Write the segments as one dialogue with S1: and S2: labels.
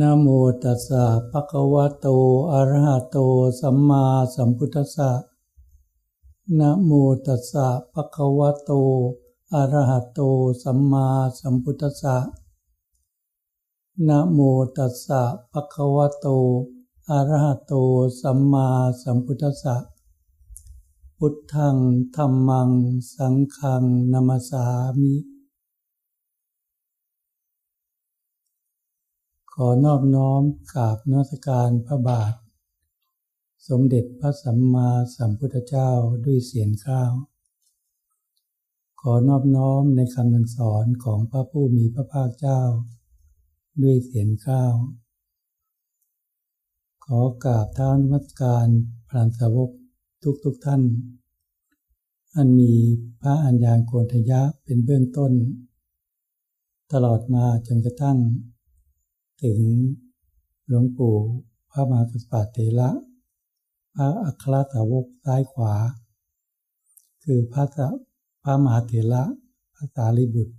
S1: นะโมตัสสะภะคะวะโต อะระหะโต สัมมาสัมพุทธัสสะนะโมตัสสะภะคะวะโต อะระหะโต สัมมาสัมพุทธัสสะนะโมตัสสะภะคะวะโต อะระหะโต สัมมาสัมพุทธัสสะ พุทธัง ธัมมัง สังฆัง นามัสสามิ ขอนอบน้อมกราบนมัสการพระบาท สมเด็จพระสัมมาสัมพุทธเจ้าด้วยเสียงข้าว ขอนอบน้อมในคำนังสอนของพระผู้มีพระภาคเจ้า ด้วยเสียงข้าว ขอกราบท้านมัสการพระสาวกทุกทุกท่าน อันมีพระอัญญาโกณทยะเป็นเบื้องต้น ตลอดมาจนกระทั่ง ถึงหลวงปู่พระมหากษัตริย์เถระพระอัครสาวกซ้ายขวา คือพระพระมหาเถระพระสารีบุตร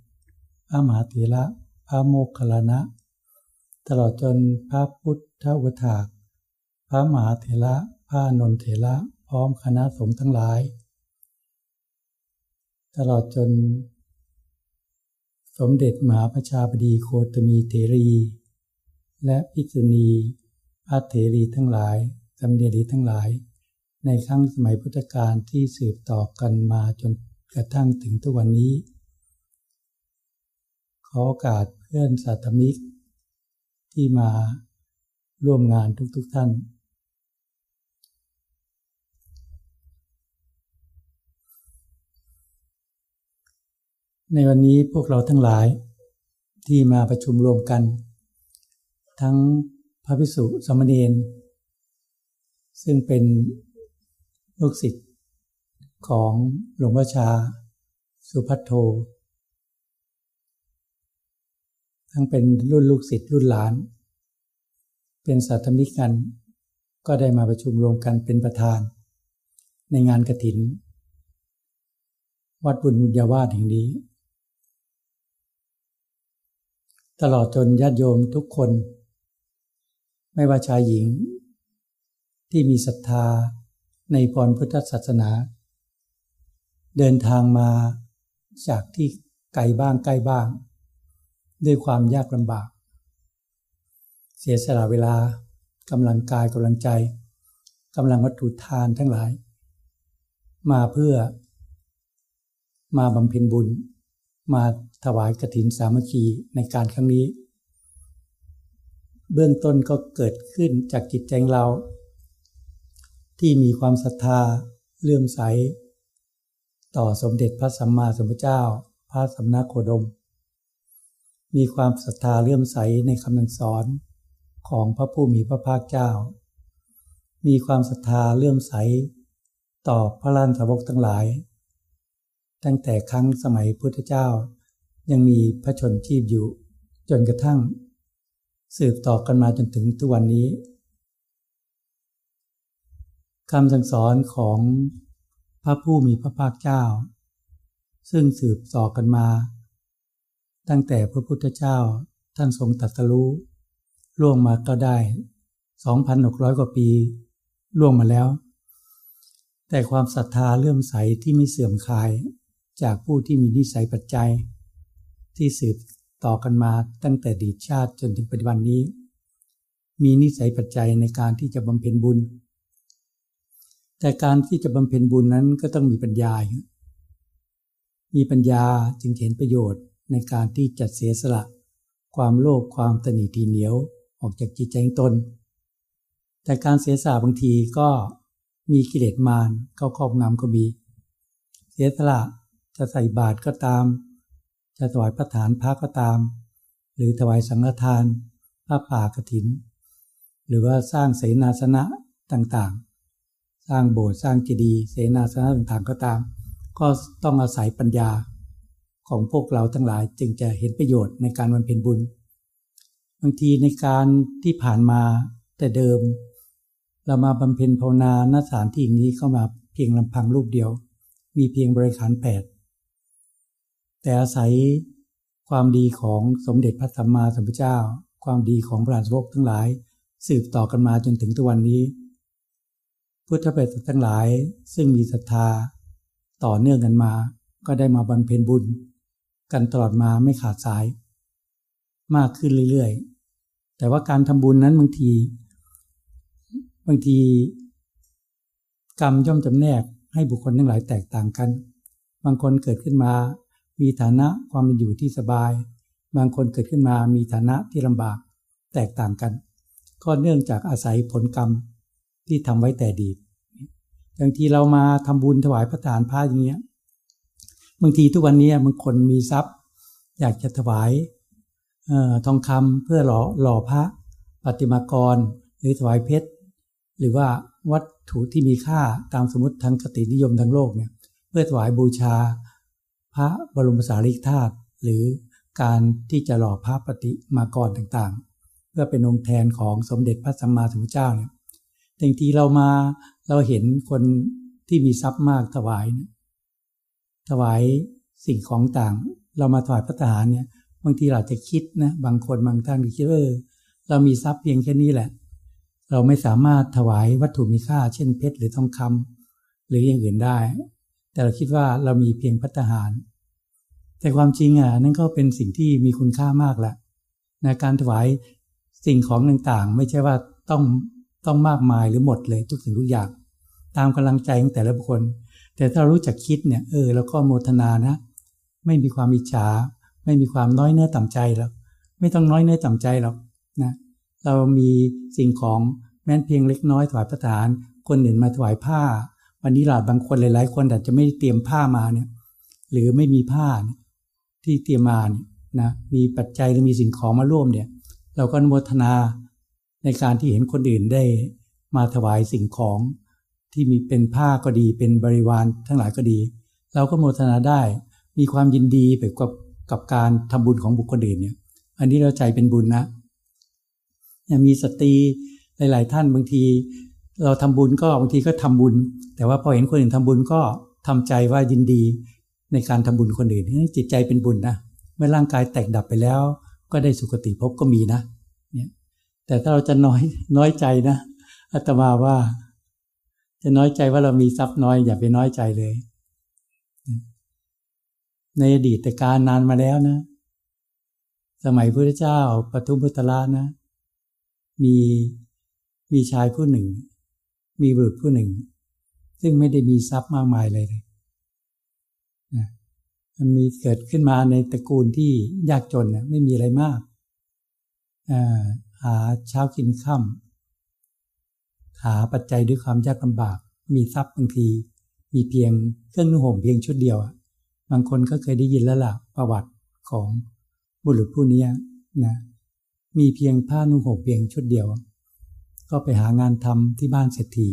S1: พระมหาเถระพระโมคคัลลานะ ตลอดจนพระพุทธวถาก พระมหาเถระพระนนเถระพร้อมคณะสงฆ์ทั้งหลาย ตลอดจน สมเด็จมหาประชาบดีโคตมีเถรี และพิษุณีพระเถรีทั้งหลายสำเนียรีทั้งหลาย ในครั้งสมัยพุทธกาลที่สืบต่อกันมาจนกระทั่งถึงทุกวันนี้ ขอโอกาสเพื่อนสัตมิก ที่มาร่วมงานทุกๆทท่าน ในวันนี้พวกเราทั้งหลายที่มาประชุมรวมกัน ทั้งพระภิกษุสมณีนซึ่งเป็นลูกศิษย์ของหลวงพ่อชา สุพัทโท ทั้งเป็นรุ่นลูกศิษย์รุ่นหลาน เป็นสัตมิกกัน ก็ได้มาประชุมรวมกันเป็นประธาน ในงานกระถิน วัดบุญมุญาวาสแห่งนี้ ตลอดจนญาติโยมทุกคน ไม่ว่าชายหญิง ที่มีศรัทธาในพรพุทธศาสนา เดินทางมาจากที่ไกลบ้างใกล้บ้าง ด้วยความยากลำบาก เสียสละเวลากำลังกายกำลังใจกำลังวัตถุทานทั้งหลาย มาเพื่อ มาบำเพ็ญบุญ มาถวายกฐินสามัคคีในการครั้งนี้ เบื้องต้นก็เกิดขึ้นจากจิตใจเรา ที่มีความศรัทธาเลื่อมใส ต่อสมเด็จพระสัมมาสัมพุทธเจ้า พระสัมนาโคดม มีความศรัทธาเลื่อมใสในคำสอนของพระผู้มีพระภาคเจ้า มีความศรัทธาเลื่อมใส ต่อพระลานสาวกทั้งหลาย ตั้งแต่ครั้งสมัยพุทธเจ้ายังมีพระชนชีพอยู่ จนกระทั่ง สืบต่อกันมาจนถึงทุกวันนี้คำสั่งสอนของพระผู้มีพระภาคเจ้า ซึ่งสืบต่อกันมา ตั้งแต่พระพุทธเจ้าท่านทรงตัดสรู้ล่วงมาก็ได้ 2,600 กว่าปีล่วงมาแล้ว แต่ความศรัทธาเลื่อมใสที่ไม่เสื่อมคลาย จากผู้ที่มีนิสัยปัจจัย ที่สืบ ต่อกันมาตั้งแต่ดีชาติจนถึงปัจจุบันนี้ มีนิสัยปัจจัยในการที่จะบำเพ็ญบุญ แต่การที่จะบำเพ็ญบุญนั้นก็ต้องมีปัญญา มีปัญญาจึงเห็นประโยชน์ในการที่จะเสียสละ ความโลภความตนีทีเหนียวออกจากจิตใจตน แต่การเสียสละบางทีก็มีกิเลสมารเข้าครอบงำก็มี เสียสละจะใส่บาตรก็ตาม จะถวายพระฐานพระก็ตาม หรือถวายสังฆทานพระป่ากฐิน หรือว่าสร้างเสนาสนะต่างๆ สร้างโบสถ์สร้างเจดีย์เสนาสนะต่างๆก็ตาม ก็ต้องอาศัยปัญญาของพวกเราทั้งหลายจึงจะเห็นประโยชน์ในการบำเพ็ญบุญ บางทีในการที่ผ่านมาแต่เดิม เรามาบำเพ็ญภาวนาณสถานที่นี้เข้ามาเพียงลำพังรูปเดียว มีเพียงบริขารแปด แต่อาศัยความดีของสมเด็จพระสัมมาสัมพุทธเจ้า ความดีของพระสาวกทั้งหลาย สืบต่อกันมาจนถึงทุกวันนี้ พุทธบริษัททั้งหลายซึ่งมีศรัทธาต่อเนื่องกันมา ก็ได้มาบำเพ็ญบุญ กันตลอดมาไม่ขาดสาย มากขึ้นเรื่อยๆ แต่ว่าการทำบุญนั้นบางที บางทีกรรมย่อมจำแนกให้บุคคลทั้งหลายแตกต่างกัน บางคนเกิดขึ้นมา มีฐานะความเป็นอยู่ที่สบาย บางคนเกิดขึ้นมามีฐานะที่ลำบากแตกต่างกัน ก็เนื่องจากอาศัยผลกรรมที่ทำไว้แต่ดีบางทีเรามาทำบุญถวายพระทานพระอย่างเงี้ยบางทีทุกวันนี้บางคนมีทรัพย์ อยากจะถวายออทองคำเพื่อหล่อหล่อพระปฏิมากร หรือถวายเพชรหรือว่าวัตถุที่มีค่าตามสมมติทางคตินิยมทางโลกเนี่ยเพื่อถวายบูชา พระบรมสารีริกธาตุหรือการที่จะหล่อพระปฏิมากรต่างๆ เพื่อเป็นองค์แทนของสมเด็จพระสัมมาสัมพุทธเจ้าเนี่ยบางทีเรามาเราเห็นคนที่มีทรัพย์มากถวายเนี่ยถวายสิ่งของต่าง เรามาถวายพระทหารเนี่ย บางทีเราจะคิดนะ บางคนบางท่านก็คิดว่าเรามีทรัพย์เพียงแค่นี้แหละ เราไม่สามารถถวายวัตถุมีค่า เช่นเพชรหรือทองคำหรืออย่างอื่นได้ แต่เราคิดว่าเรามีเพียงพัฒหาร แต่ความจริงอะนั่นก็เป็นสิ่งที่มีคุณค่ามากแหละในการถวายสิ่งของต่างๆ ไม่ใช่ว่าต้องต้องมากมายหรือหมดเลยทุกสิ่งทุกอย่าง ตามกำลังใจของแต่ละบุคคล แต่ถ้ารู้จักคิดเนี่ยเออแล้วก็โมทนานะ ไม่มีความอิจฉา ไม่มีความน้อยเนื้อต่ำใจแล้วไม่ต้องน้อยเนื้อต่ำใจหรอกนะเรามีสิ่งของแม้เพียงเล็กน้อยถวายพระทาน คนอื่นมาถวายผ้า วันนี้หลาดบางคนหลาย ๆ คนอาจจะไม่เตรียมผ้ามาเนี่ย หรือไม่มีผ้าที่เตรียมมาเนี่ยนะมีปัจจัยหรือมีสิ่งของมาร่วมเนี่ย เราก็โมทนาในการที่เห็นคนอื่นได้มาถวายสิ่งของที่มีเป็นผ้าก็ดีเป็นบริวารทั้งหลายก็ดี เราก็โมทนาได้มีความยินดีไปกับกับการทำบุญของบุคคลอื่นเนี่ย อันนี้เราใจเป็นบุญนะยังมีสตรีหลาย ๆ ท่านบางที เราทำบุญก็บางทีก็ทำบุญ แต่ว่าพอเห็นคนอื่นทำบุญก็ทำใจว่ายินดีในการทำบุญคนอื่นนี่จิตใจเป็นบุญนะเมื่อร่างกายแตกดับไปแล้ว ก็ได้สุคติภพก็มีนะเนี่ยแต่ถ้าเราจะน้อยน้อยใจนะอาตมาว่า จะน้อยใจว่าเรามีทรัพย์น้อย อย่าไปน้อยใจเลย ในอดีตการนานมาแล้วนะ สมัยพระเจ้าปทุมพุทธลานะ มีมีชายผู้หนึ่ง มีบุตรผู้หนึ่ง ซึ่งไม่ได้มีทรัพย์มากมายเลยนะมันมีเกิดขึ้นมาในตระกูลที่ยากจนนะไม่มีอะไรมากหาเช้ากินค่ำหาปัจจัยด้วยความยากลำบาก มีทรัพย์บางที มีเพียงเครื่องนุ่งห่มเพียงชุดเดียวบางคนก็เคยได้ยินแล้วล่ะประวัติของบุรุษผู้นี้นะมีเพียงผ้านุ่งห่มเพียงชุดเดียว ก็ไปหางานทำที่บ้านเศรษฐี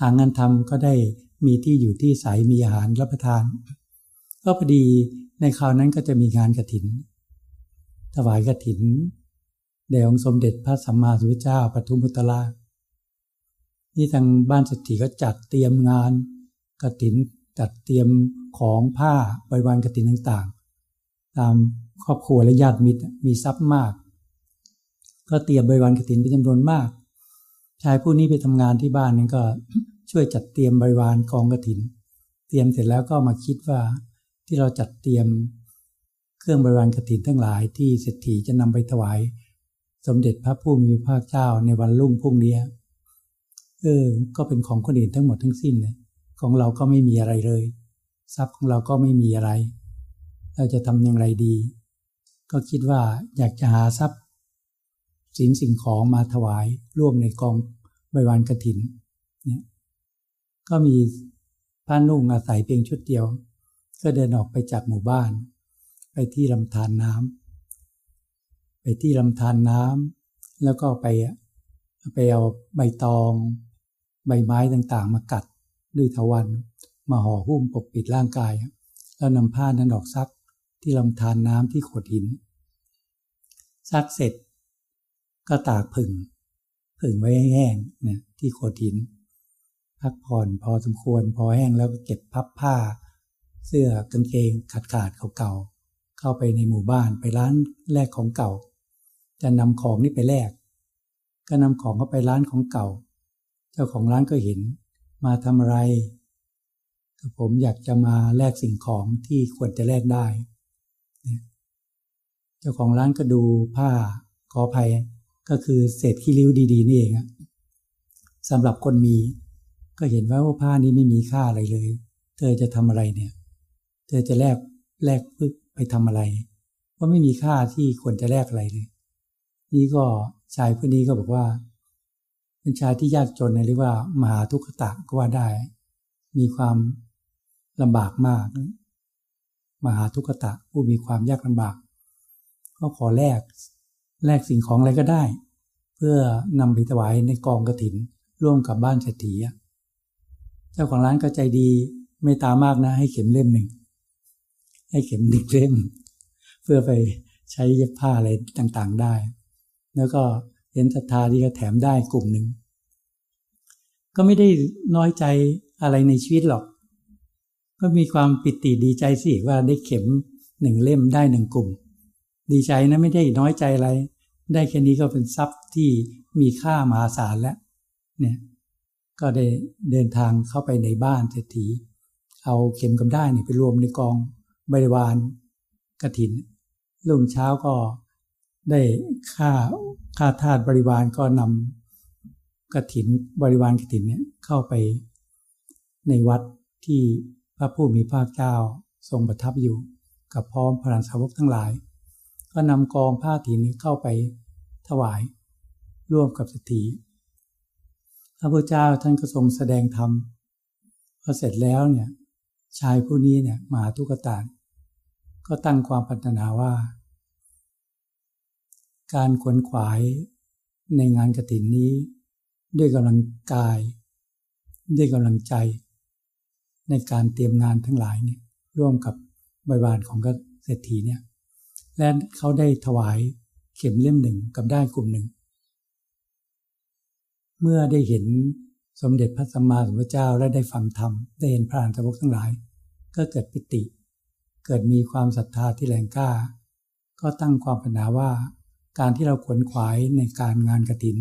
S1: หางานทำก็ได้มีที่อยู่ที่ใสมีอาหารรับประทาน ก็พอดีในคราวนั้นก็จะมีงานกระถิน ถวายกระถินแด่องค์สมเด็จพระสัมมาสัมพุทธเจ้าปทุมพุทธรานี่ทางบ้านสถิก็จัดเตรียมงานกระถินจัดเตรียมของผ้าบริวารกระถินต่างๆ ตามครอบครัวและญาติมิตรมีทรัพย์มาก ก็เตรียมบริวารกระถินเป็นจำนวนมาก ชายผู้นี้ไปทำงานที่บ้านนั้นก็ช่วยจัดเตรียมบริวารกองกระถิน เตรียมเสร็จแล้วก็มาคิดว่าที่เราจัดเตรียมเครื่องบริวารกระถินทั้งหลายที่เศรษฐีจะนำไปถวาย สมเด็จพระผู้มีพระเจ้าในวันรุ่งพรุ่งนี้เออก็เป็นของคนอื่นทั้งหมดทั้งสิ้นเนี่ยของเราก็ไม่มีอะไรเลย ทรัพย์ของเราก็ไม่มีอะไร เราจะทำอย่างไรดี ก็คิดว่าอยากจะหาทรัพย์ สินสิ่งของมาถวายร่วมในกองใบวานกระถินเนี่ยก็มีผ้านุ่งอาศัยเพียงชุดเดียว ก็เดินออกไปจากหมู่บ้าน ไปที่ลำธารนน้ำไปที่ลำธารน้ำแล้วก็ไปไปเอาใบตอง ใบไม้ต่างๆ มากัดด้วยทวันมาห่อหุ้มปกปิดร่างกาย แล้วนำผ้านั้นออกซักที่ลำธารน้ำที่โขดหินซักเสร็จ ก็ตากผึ่งผึ่งไว้ให้แห้งเนี่ยที่โขดหิน พักผ่อนพอสมควรพอแห้งแล้วก็เก็บพับผ้า เสื้อกางเกงขาดขาดเก่าๆเข้าไปในหมู่บ้านไปร้านแรกของเก่า จะนำของนี่ไปแลกก็นำของเข้าไปร้านของเก่า เจ้าของร้านก็เห็นมาทำอะไรผมอยากจะมาแลกสิ่งของที่ควรจะแลกได้ เจ้าของร้านก็ดูผ้าขอภัย ก็คือเศษขี้ริ้วดี ๆ นี่เองสำหรับคนมี ก็เห็นว่าผ้านี้ไม่มีค่าอะไรเลย เธอจะทำอะไรเนี่ย เธอจะแลกแลกปึ๊กไปทำอะไรเพราะไม่มีค่าที่ควรจะแลกอะไรเลย นี่ก็ชายผู้นี้ก็บอกว่า เป็นชายที่ยากจนเรียกว่ามหาทุกขตะก็ว่าได้ มีความลำบากมาก มหาทุกขตะผู้มีความยากลำบาก ก็ขอแลก แลกสิ่งของอะไรก็ได้ เพื่อนำไปถวายในกองกระถิน ร่วมกับบ้านเศรษฐีเจ้าของร้านก็ใจดีไม่ตามากนะ ให้เข็มเล่มหนึ่ง ให้เข็มหนึ่งเล่ม เพื่อไปใช้เย็บผ้าอะไรต่างๆได้ แล้วก็เห็นศรัทธาที่ก็แถมได้กลุ่มหนึ่ง ก็ไม่ได้น้อยใจอะไรในชีวิตหรอก ก็มีความปิติดีใจสิว่าได้เข็มหนึ่งเล่มได้หนึ่งกลุ่ม ดีใจนะไม่ได้น้อยใจอะไร ได้แค่นี้ก็เป็นทรัพย์ที่มีค่ามหาศาลแล้ว เนี่ย ก็ได้เดินทางเข้าไปในบ้านเศรษฐี เอาเข็มกับได้นี่ไปรวมในกองบริวารกระถินลุ่งเช้าก็ได้ค่าค่าทาสบริวารก็นำกระถินบริวารกระถินเนี่ยเข้าไปในวัดที่พระผู้มีพระเจ้าทรงประทับอยู่กับพร้อมพระสาวกทั้งหลาย ก็นำกองผ้าถินนี้เข้าไปถวายร่วมกับสถีพระพุทธเจ้าท่านก็ทรงแสดงธรรมพอเสร็จแล้วเนี่ยชายผู้นี้เนี่ยมาทุกตาก็ตั้งความปรารถนาว่า การขวนขวายในงานกระถินนี้ ด้วยกำลังกาย ด้วยกำลังใจ ในการเตรียมงานทั้งหลายเนี่ยร่วมกับบริวารของกเศรษฐีเนี่ย และเขาได้ถวายเข็มเล่มหนึ่งกับได้กลุ่มหนึ่ง เมื่อได้เห็นสมเด็จพระสัมมาสัมพุทธเจ้าและได้ฟังธรรมได้เห็นพระอรหันตทั้งหลาย ก็เกิดปิติ เกิดมีความศรัทธาที่แรงกล้า ก็ตั้งความปรารถนาว่า การที่เราขวนขวายในการงานกระถิน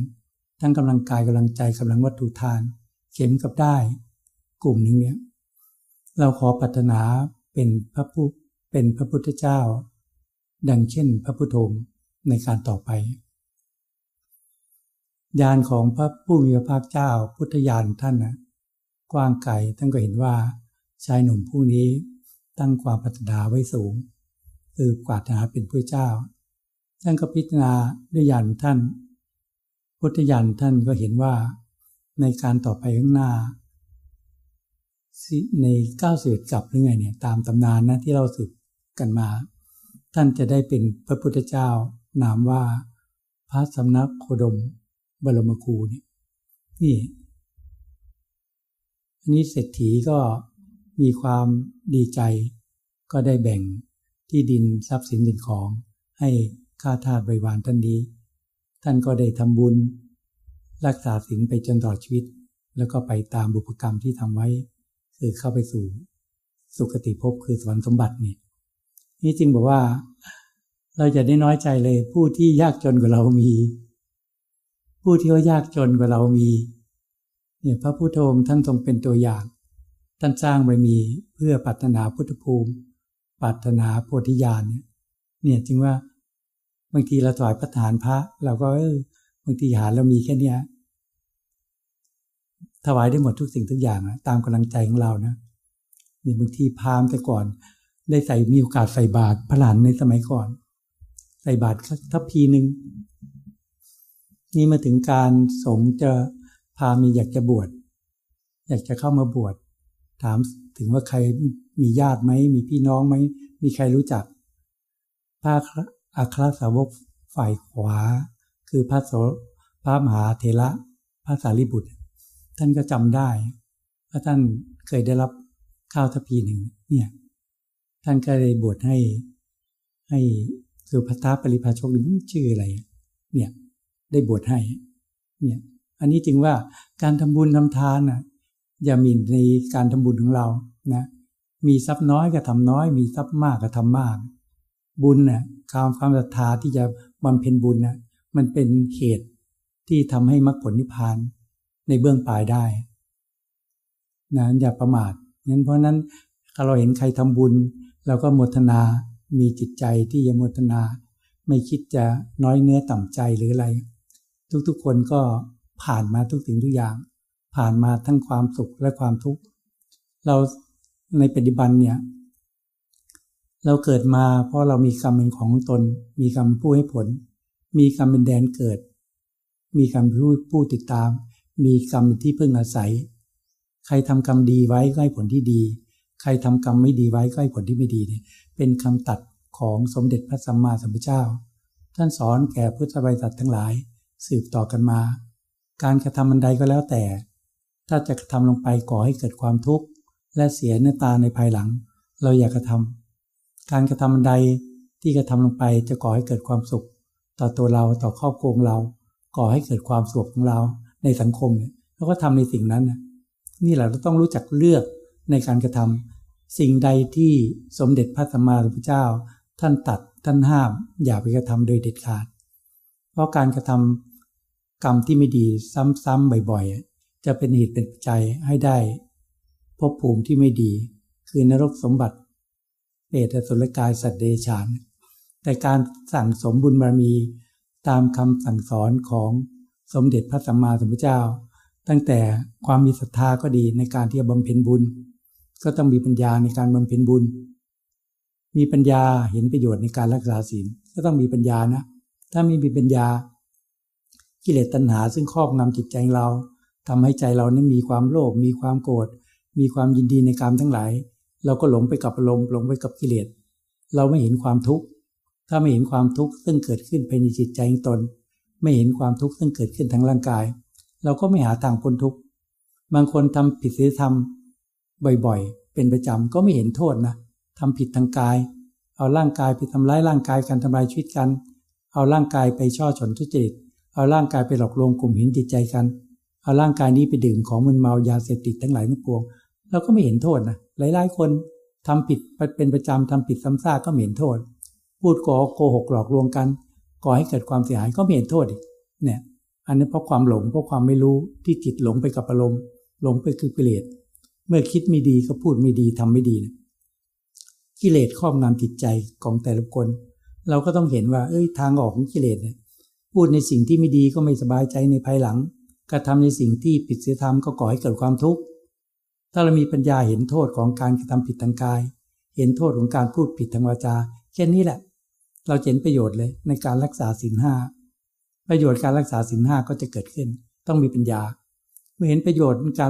S1: ทั้งกำลังกายกำลังใจกำลังวัตถุทาน เข็มกับได้ กลุ่มหนี้เนี่ยเราขอปรารถนาเป็นพระผู้เป็นพระพุทธเจ้า ดังเช่นพระพุทโธในการต่อไป ญาณของพระผู้มีพระภาคเจ้าพุทธญาณท่านนะกว้างไกลท่านก็เห็นว่าชายหนุ่มผู้นี้ตั้งความปรารถนาไว้สูง คือกวาดหาเป็นผู้เจ้า ท่านก็พิจารณาด้วยญาณท่าน พุทธญาณท่านก็เห็นว่าในการต่อไปข้างหน้าในเก้าสืบกลับหรือไงเนี่ยตามตำนานนะที่เราสืบกันมา ท่านจะได้เป็นพระพุทธเจ้านามว่า พระสำนักโคดมบรมครูเนี่ยนี่อันนี้เศรษฐีก็มีความดีใจ ก็ได้แบ่งที่ดินทรัพย์สินดินของ ให้ข้าทาสบริวารท่านนี้ ท่านก็ได้ทำบุญ รักษาศีลไปจนตลอดชีวิต แล้วก็ไปตามบุพกรรมที่ทำไว้ คือเข้าไปสู่สุคติภพคือสวรรค์สมบัติเนี่ย นี่จริงบอกว่า เราจะได้น้อยใจเลย ผู้ที่ยากจนกว่าเรามี ผู้ที่ว่ายากจนกว่าเรามี เนี่ยพระพุทธองค์ท่านทรงเป็นตัวอย่างท่านสร้างบารมีเพื่อปัตนาพุทธภูมิปัตนาโพธิญาณเนี่ยเนี่ยจึงว่าบางทีเราถวายพระฐานพระ เราก็เออบางทีหาเรามีแค่เนี้ยถวายได้หมดทุกสิ่งทุกอย่างนะตามกำลังใจของเรานะมีบางทีพามแต่ก่อน ได้ใส่มีโอกาสใส่บาตรพระหลานในสมัยก่อน ใส่บาตรทัพพีหนึ่งนี่มาถึงการสงจะพามีอยากจะบวชอยากจะเข้ามาบวชถามถึงว่าใครมีญาติไหมมีพี่น้องไหมมีใครรู้จักพระอัครสาวกฝ่ายขวา คือพระโสพระมหาเทระพระสารีบุตร ท่านก็จำได้พระท่านเคยได้รับข้าวทพีหนึ่งเนี่ย ท่านก็เลยบวชให้ให้สุภัทปริภาชกนี่ชื่ออะไร เนี่ยได้บวชให้ เนี่ย อันนี้จึงว่าการทำบุญทำทานน่ะอย่ามีในการทำบุญของเรานะมีทรัพย์น้อยก็ทำน้อย มีทรัพย์มากก็ทำมาก บุญน่ะความความศรัทธาที่จะบำเพ็ญบุญนะมันเป็นเหตุที่ทำให้มรรคผลนิพพานในเบื้องปลายได้นะอย่าประมาทงั้นเพราะนั้นถ้าเราเห็นใครทำบุญ เราก็โมทนามีจิตใจที่จะโมทนา ไม่คิดจะน้อยเนื้อต่ำใจหรืออะไร ทุกๆคนก็ผ่านมาทุกสิ่งทุกอย่าง ผ่านมาทั้งความสุขและความทุกข์เราในปัจจุบันเนี่ย เราเกิดมาเพราะเรามีกรรมเป็นของตน มีกรรมผู้ให้ผล มีกรรมเป็นแดนเกิด มีกรรมผู้ผู้ติดตาม มีกรรมที่พึ่งอาศัย ใครทำกรรมดีไว้ก็ให้ผลที่ดี ใครทำกรรมไม่ดีไว้ก็ให้ผลที่ไม่ดีเนี่ยเป็นคำตัดของสมเด็จพระสัมมาสัมพุทธเจ้า ท่านสอนแก่พุทธบริษัททั้งหลาย สืบต่อกันมา การกระทำอันใดก็แล้วแต่ ถ้าจะกระทำลงไปก่อให้เกิดความทุกข์และเสียเนื้อตาในภายหลัง เราอย่ากระทำการกระทำอันใดที่กระทำลงไปจะก่อให้เกิดความสุข ต่อตัวเราต่อครอบครัวเรา ก่อให้เกิดความสุขของเราในสังคมเนี่ยเราก็ทำในสิ่งนั้นนี่แหละเราต้องรู้จักเลือก ในการกระทำสิ่งใดที่สมเด็จพระสัมมาสัมพุทธเจ้า ท่านตัดท่านห้าม อย่าไปกระทำโดยเด็ดขาด เพราะการกระทำกรรมที่ไม่ดีซ้ำๆบ่อยๆ จะเป็นเหตุเป็นปัจจัยให้ได้ภพภูมิที่ไม่ดี คือนรกสมบัติเปรตสุรกายสัตว์เดชาน แต่การสั่งสมบุญบารมีตามคำสั่งสอนของสมเด็จพระสัมมาสัมพุทธเจ้า ตั้งแต่ความมีศรัทธาก็ดีในการที่จะบำเพ็ญบุญ ก็ต้องมีปัญญาในการบำเพ็ญบุญ มีปัญญาเห็นประโยชน์ในการรักษาศีลก็ต้องมีปัญญานะ ถ้าไม่มีปัญญา กิเลสตัณหาซึ่งครอบงำจิตใจเราทำให้ใจเรานั้นมีความโลภมีความโกรธมีความยินดีในกรรมทั้งหลาย เราก็หลงไปกับอารมณ์หลงไปกับกิเลสเราไม่เห็นความทุกข์ถ้าไม่เห็นความทุกข์ซึ่งเกิดขึ้นภายในจิตใจของตน ไม่เห็นความทุกข์ซึ่งเกิดขึ้นทางร่างกาย เราก็ไม่หาทางพ้นทุกข์บางคนทำผิดศีลธรรม บ่อยๆ เป็นประจำก็ไม่เห็นโทษนะทำผิดทางกาย เอาร่างกายไปทำร้ายร่างกายกันทำลายชีวิตกัน เอาร่างกายไปช่อฉนทุจริต เอาร่างกายไปหลอกลวงกลุ่มหินจิตใจกัน เอาร่างกายนี้ไปดื่มของมึนเมายาเสพติดทั้งหลายทั้งปวงเราก็ไม่เห็นโทษนะหลายๆ คนทำผิดเป็นประจำทำผิดซ้ำซากก็ไม่เห็นโทษ พูดโกโกหกหลอกลวงกันก่อให้เกิดความเสียหายก็ไม่เห็นโทษอีกเนี่ยอันนี้เพราะความหลงเพราะความไม่รู้ที่จิตหลงไปกับอารมณ์หลงไปคือกิเลส เมื่อคิดไม่ดีก็พูดไม่ดีทำไม่ดีนะกิเลสครอบงำจิตใจของแต่ละคน เราก็ต้องเห็นว่า เอ้ยทางออกของกิเลสเนี่ย พูดในสิ่งที่ไม่ดีก็ไม่สบายใจในภายหลังกระทาในสิ่งที่ผิดศีลธรรมก็ก่อให้เกิดความทุกข์ถ้าเรามีปัญญาเห็นโทษของการกระทำผิดทางกาย เห็นโทษของการพูดผิดทางวาจาแค่นี้แหละ เราเห็นประโยชน์เลยในการรักษาศีลห้าประโยชน์การรักษาศีลห้าก็จะเกิดขึ้น ต้องมีปัญญา เมื่อเห็นประโยชน์ในการ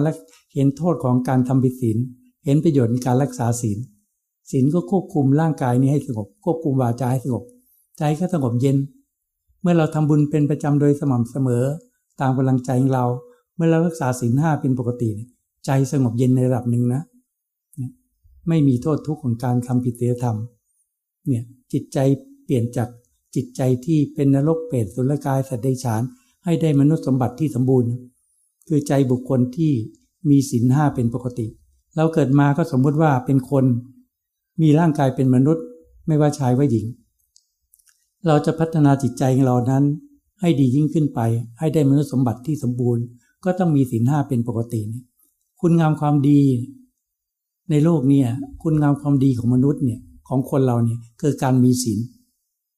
S1: เห็นโทษของการทำผิดศีล เห็นประโยชน์ในการรักษาศีล ศีลก็ควบคุมร่างกายนี้ให้สงบ ควบคุมวาจาให้สงบ ใจก็สงบเย็น เมื่อเราทำบุญเป็นประจำโดยสม่ำเสมอ ตามกำลังใจของเรา เมื่อเรารักษาศีลห้าเป็นปกติ ใจสงบเย็นในระดับหนึ่งนะ ไม่มีโทษทุกข์ของการทำผิดศีลธรรม เนี่ยจิตใจเปลี่ยนจากจิตใจที่เป็นนรกเปรตสุรกายสัตว์เดชาน ให้ได้มนุษย์สมบัติที่สมบูรณ์ คือใจบุคคลที่ มีศีลห้าเป็นปกติ เราเกิดมาก็สมมติว่าเป็นคน มีร่างกายเป็นมนุษย์ ไม่ว่าชายว่าหญิง เราจะพัฒนาจิตใจของเรานั้น ให้ดียิ่งขึ้นไป ให้ได้มนุษย์สมบัติที่สมบูรณ์ ก็ต้องมีศีลห้าเป็นปกตินี่คุณงามความดี ในโลกเนี่ยคุณงามความดีของมนุษย์เนี่ยของคนเราเนี่ยคือการมีศีล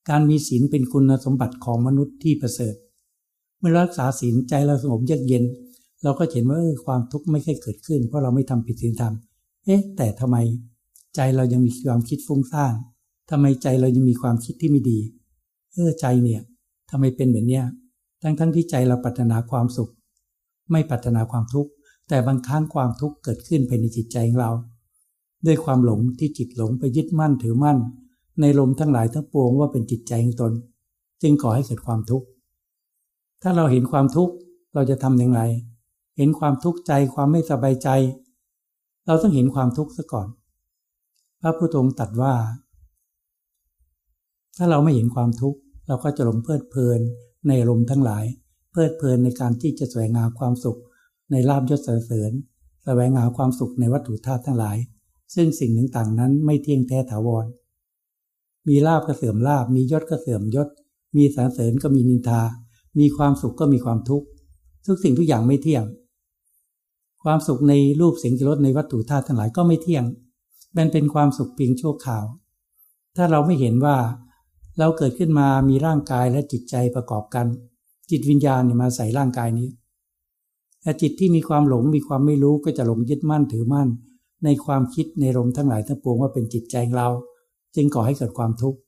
S1: การมีศีลเป็นคุณสมบัติของมนุษย์ที่ประเสริฐ เมื่อรักษาศีลใจเราสงบเยือกเย็น เราก็เห็นว่าความทุกข์ไม่เคยเกิดขึ้น เพราะเราไม่ทำผิดศีลธรรม เอ๊ะ แต่ทำไมใจเรายังมีความคิดฟุ้งซ่านทำไมใจเรายังมีความคิดที่ไม่ดี เออใจเนี่ยทำไมเป็นแบบเนี้ยทั้งทั้งที่ใจเราปรารถนาความสุข ไม่ปรารถนาความทุกข์ แต่บางครั้งความทุกข์เกิดขึ้นภายในจิตใจของเรา ด้วยความหลงที่จิตหลงไปยึดมั่นถือมั่น ในลมทั้งหลายทั้งปวงว่าเป็นจิตใจของตน จึงก่อให้เกิดความทุกข์ ถ้าเราเห็นความทุกข์เราจะทำอย่างไร เห็นความทุกข์ใจความไม่สบายใจ เราต้องเห็นความทุกข์ซะก่อน พระพุทธองค์ตรัสว่า ถ้าเราไม่เห็นความทุกข์เราก็จะหลงเพลิดเพลินในลมทั้งหลาย เพลิดเพลินในการที่จะแสวงหาความสุข ในลาบยศเสริญแสวงหาความสุขในวัตถุธาตุทั้งหลาย ซึ่งสิ่งต่างๆนั้นไม่เที่ยงแท้ถาวร มีลาบก็เสื่อมลาบมียศก็เสื่อมยศ มีสรรเสริญก็มีนินทา มีความสุขก็มีความทุกข์ ทุกสิ่งทุกอย่างไม่เที่ยง ความสุขในรูปเสียงรสในวัตถุธาตุทั้งหลายก็ไม่เที่ยง มันเป็นความสุขเพียงชั่วคราว ถ้าเราไม่เห็นว่าเราเกิดขึ้นมามีร่างกายและจิตใจประกอบกัน จิตวิญญาณเนี่ยมาใส่ร่างกายนี้แต่จิตที่มีความหลงมีความไม่รู้ก็จะหลงยึดมั่นถือมั่น ในความคิดในลมทั้งหลายทั้งปวงว่าเป็นจิตใจเรา จึงก่อให้เกิดความทุกข์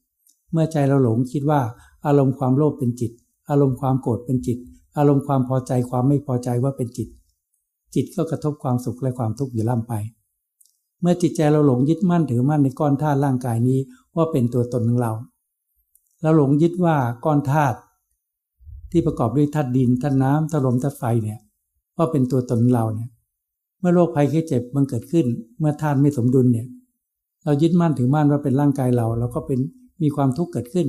S1: เมื่อใจเราหลงคิดว่า อารมณ์ความโลภเป็นจิต อารมณ์ความโกรธเป็นจิต อารมณ์ความพอใจความไม่พอใจว่าเป็นจิต จิตก็กระทบความสุขและความทุกข์อยู่ล่ำไป เมื่อจิตใจเราหลงยึดมั่นถือมั่นในก้อนธาตุร่างกายนี้ว่าเป็นตัวตนของเรา เราหลงยึดว่าก้อนธาตุที่ประกอบด้วยธาตุดินธาตุน้ำธาตุลมธาตุไฟเนี่ยว่าเป็นตัวตนเราเนี่ย เมื่อโรคภัยแค่เจ็บมันเกิดขึ้น เมื่อธาตุไม่สมดุลเนี่ย เรายึดมั่นถือมั่นว่าเป็นร่างกายเรา เราก็เป็นมีความทุกข์เกิดขึ้น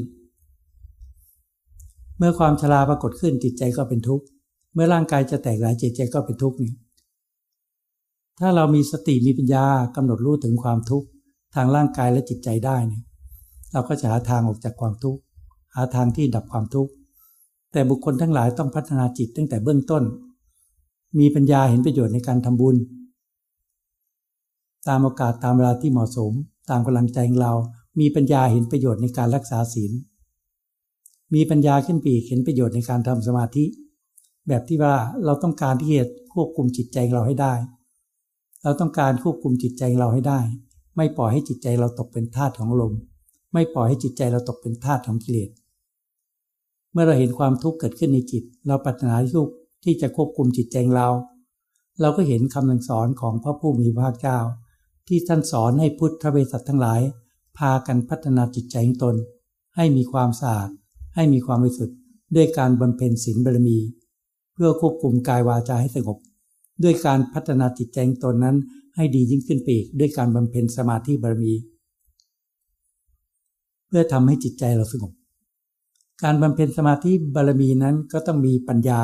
S1: เมื่อความชราปรากฏขึ้นจิตใจก็เป็นทุกข์ เมื่อร่างกายจะแตกหลายจิตใจก็เป็นทุกข์เนี่ย ถ้าเรามีสติมีปัญญากำหนดรู้ถึงความทุกข์ทางร่างกายและจิตใจได้เนี่ยเราก็จะหาทางออกจากความทุกข์หาทางที่ดับความทุกข์แต่บุคคลทั้งหลายต้องพัฒนาจิตตั้งแต่เบื้องต้น มีปัญญาเห็นประโยชน์ในการทำบุญ ตามโอกาสตามเวลาที่เหมาะสม ตามกำลังใจของเรา มีปัญญาเห็นประโยชน์ในการรักษาศีล มีปัญญาขึ้นปีเห็นประโยชน์ในการทำสมาธิ แบบที่ว่าเราต้องการที่จะควบคุมจิตใจเราให้ได้ เราต้องการควบคุมจิตใจเราให้ได้ ไม่ปล่อยให้จิตใจเราตกเป็นทาสของลม ไม่ปล่อยให้จิตใจเราตกเป็นทาสของกิเลสเมื่อเราเห็นความทุกข์เกิดขึ้นในจิต เราปรารถนาที่ทุกที่จะควบคุมจิตใจเรา เราก็เห็นคำสอนของพระผู้มีพระเจ้า ที่ท่านสอนให้พุทธบริษัททั้งหลาย พากันพัฒนาจิตใจของตน ให้มีความสะอาดให้มีความบริสุทธิ์ด้วยการบำเพ็ญศีลบารมี เพื่อควบคุมกายวาจาให้สงบ ด้วยการพัฒนาจิตใจองตนนั้น ให้ดียิ่งขึ้นไปอีกด้วยการบำเพ็ญสมาธิบารมี เพื่อทำให้จิตใจเราสงบ การบำเพ็ญสมาธิบารมีนั้นก็ต้องมีปัญญา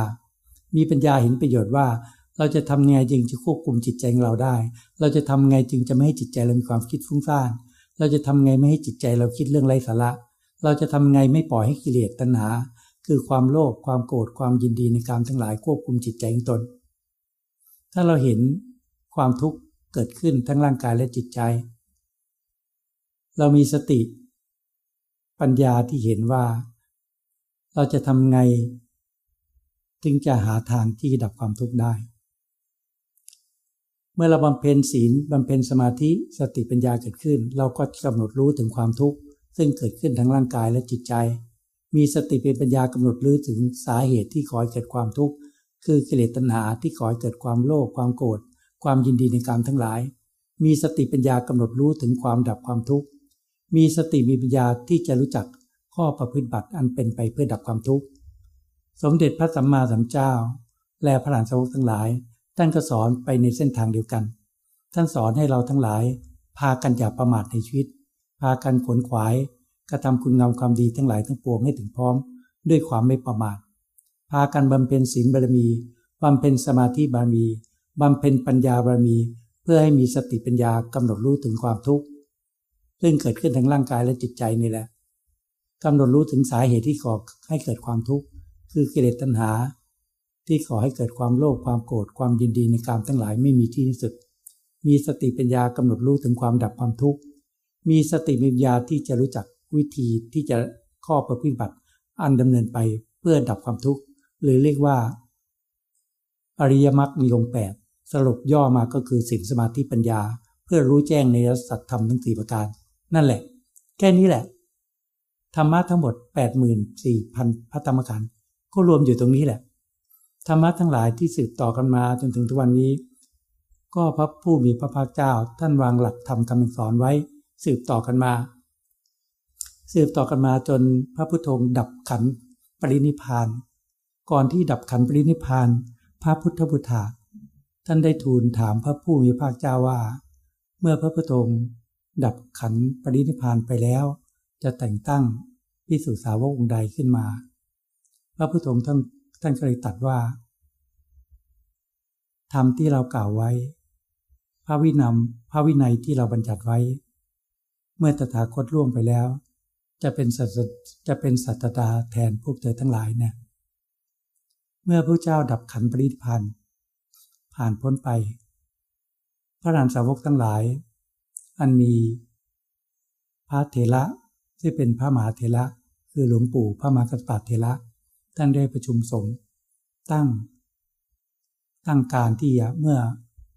S1: มีปัญญาเห็นประโยชน์ว่า เราจะทำไงจึงจะควบคุมจิตใจของเราได้ เราจะทำไงจึงจะไม่ให้จิตใจเรามีความคิดฟุ้งซ่าน เราจะทำไงไม่ให้จิตใจเราคิดเรื่องไร้สาระ เราจะทำไงไม่ปล่อยให้กิเลสตัณหา คือความโลภความโกรธความยินดีในการทั้งหลายควบคุมจิตใจของตน ถ้าเราเห็นความทุกข์เกิดขึ้นทั้งร่างกายและจิตใจ เรามีสติ ปัญญาที่เห็นว่า เราจะทำไงจึงจะหาทางที่ดับความทุกข์ได้ เมื่อเราบำเพ็ญศีลบำเพ็ญสมาธิสติปัญญาเกิดขึ้น เราก็กำหนดรู้ถึงความทุกข์ซึ่งเกิดขึ้นทั้งร่างกายและจิตใจ มีสติเป็นปัญญากำหนดรู้ถึงสาเหตุที่ก่อให้เกิดความทุกข์ คือกิเลสตัณหาที่ก่อให้เกิดความโลภความโกรธความยินดีในการทั้งหลาย มีสติปัญญากำหนดรู้ถึงความดับความทุกข์ มีสติมีปัญญาที่จะรู้จักข้อประพฤติบัติอันเป็นไปเพื่อดับความทุกข์ สมเด็จพระสัมมาสัมพุทธเจ้า และพระหลานสาวกทั้งหลาย ท่านก็สอนไปในเส้นทางเดียวกัน ท่านสอนให้เราทั้งหลาย พากันอย่าประมาทในชีวิต พากันขนขวายกระทำคุณงามความดีทั้งหลายทั้งปวงให้ถึงพร้อม ด้วยความไม่ประมาท พากันบำเพ็ญศีลบารมีบำเพ็ญสมาธิบารมีบำเพ็ญปัญญาบารมี เพื่อให้มีสติปัญญากำหนดรู้ถึงความทุกข์ซึ่งเกิดขึ้นทั้งร่างกายและจิตใจนี่แหละกำหนดรู้ถึงสาเหตุที่ก่อให้เกิดความทุกข์คือกิเลสตัณหา ที่ขอให้เกิดความโลภความโกรธความยินดีในกามทั้งหลายไม่มีที่สุด มีสติปัญญากำหนดรู้ถึงความดับความทุกข์มีสติปัญญาที่จะรู้จักวิธีที่จะข้อประพฤติบัติอันดำเนินไปเพื่อดับความทุกข์ หรือเรียกว่า อริยมรรคมีองค์แปดสรุปย่อมาก็คือสิ่งสมาธิปัญญา เพื่อรู้แจ้งในสัตธรรมทั้งสี่ประการ นั่นแหละ แค่นี้แหละ ธรรมะทั้งหมด 84,000พระธรรมขันธ์ก็รวมอยู่ตรงนี้แหละ ธรรมะทั้งหลายที่สืบต่อกันมาจนถึงทุกวันนี้ ก็พระผู้มีพระภาคเจ้าท่านวางหลักธรรมคำสอนไว้ สืบต่อกันมา สืบต่อกันมาจนพระพุทโธดับขันปรินิพาน ก่อนที่ดับขันปรินิพาน พระพุทธบุตรท่านได้ทูลถามพระผู้มีพระเจ้าว่า เมื่อพระพุทโธดับขันปรินิพานไปแล้ว จะแต่งตั้งพิสุสาวกองค์ใดขึ้นมา พระพุทธองค์ท่านท่านก็เลยตัดว่าธรรมที่เรากล่าวไว้ พระวินำพระวินัยที่เราบัญญัติไว้ เมื่อตถาคตล่วงไปแล้ว จะเป็นสัตจะเป็นสัตตาแทนพวกเธอทั้งหลายเนี่ย เมื่อพระเจ้าดับขันปริพันธ์ผ่านพ้นไป พระรานสาวกทั้งหลาย อันมีพระเถระที่เป็นพระมหาเถระคือหลวงปู่พระมหากษัตริย์เถระท่านได้ประชุมสงฆ์ตั้ง ตั้งการที่เมื่อ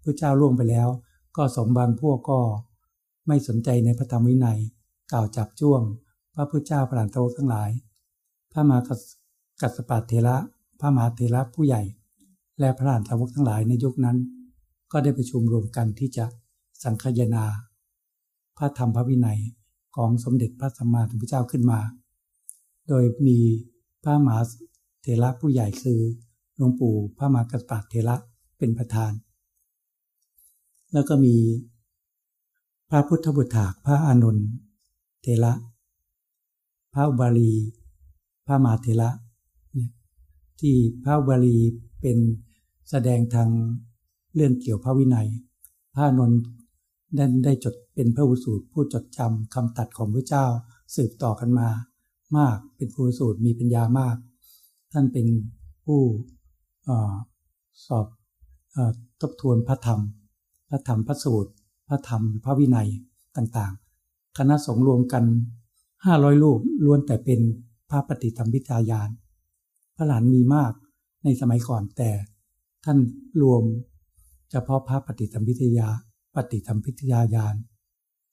S1: พระเจ้าล่วงไปแล้ว ก็สมบางพวกก็ไม่สนใจในพระธรรมวินัยกล่าวจับจ้วงพระพุทธเจ้าปรานโตทั้งหลาย พระมหากัสปะเทระ พระมหาเทระผู้ใหญ่ และพระราชาวกทั้งหลายในยุคนั้น ก็ได้ประชุมรวมกันที่จะสังคยนา พระธรรมพระวินัยของสมเด็จพระสัมมาสัมพุทธเจ้าขึ้นมา โดยมีพระมหาเทระผู้ใหญ่คือหลวงปู่พระมหากัสปะเทระเป็นประธาน แล้วก็มีพระพุทธบุตรถาพระอานนท์เทระ พระอุบาลี พระมาเทระ ที่พระบาลีเป็นแสดงทางเรื่องเกี่ยวพระวินัย พระนนท์ได้ได้จดเป็นพระอุสูตรผู้จดจำคำตัดของพระเจ้าสืบต่อกันมา มากเป็นผู้สูตรมีปัญญามาก ท่านเป็นผู้อสอบอทบทวนพระธรรม พระธรรมพระสูตร พระธรรมพระวินัยต่างๆ คณะสงฆ์รวมกันห้าร้อยรูปล้วนแต่เป็นพระปฏิธรรมพิทายาน พระหลานมีมากในสมัยก่อนแต่ท่านรวมเฉพาะพระปฏิธรรมพิทยา ปฏิธรรมพิทยายาน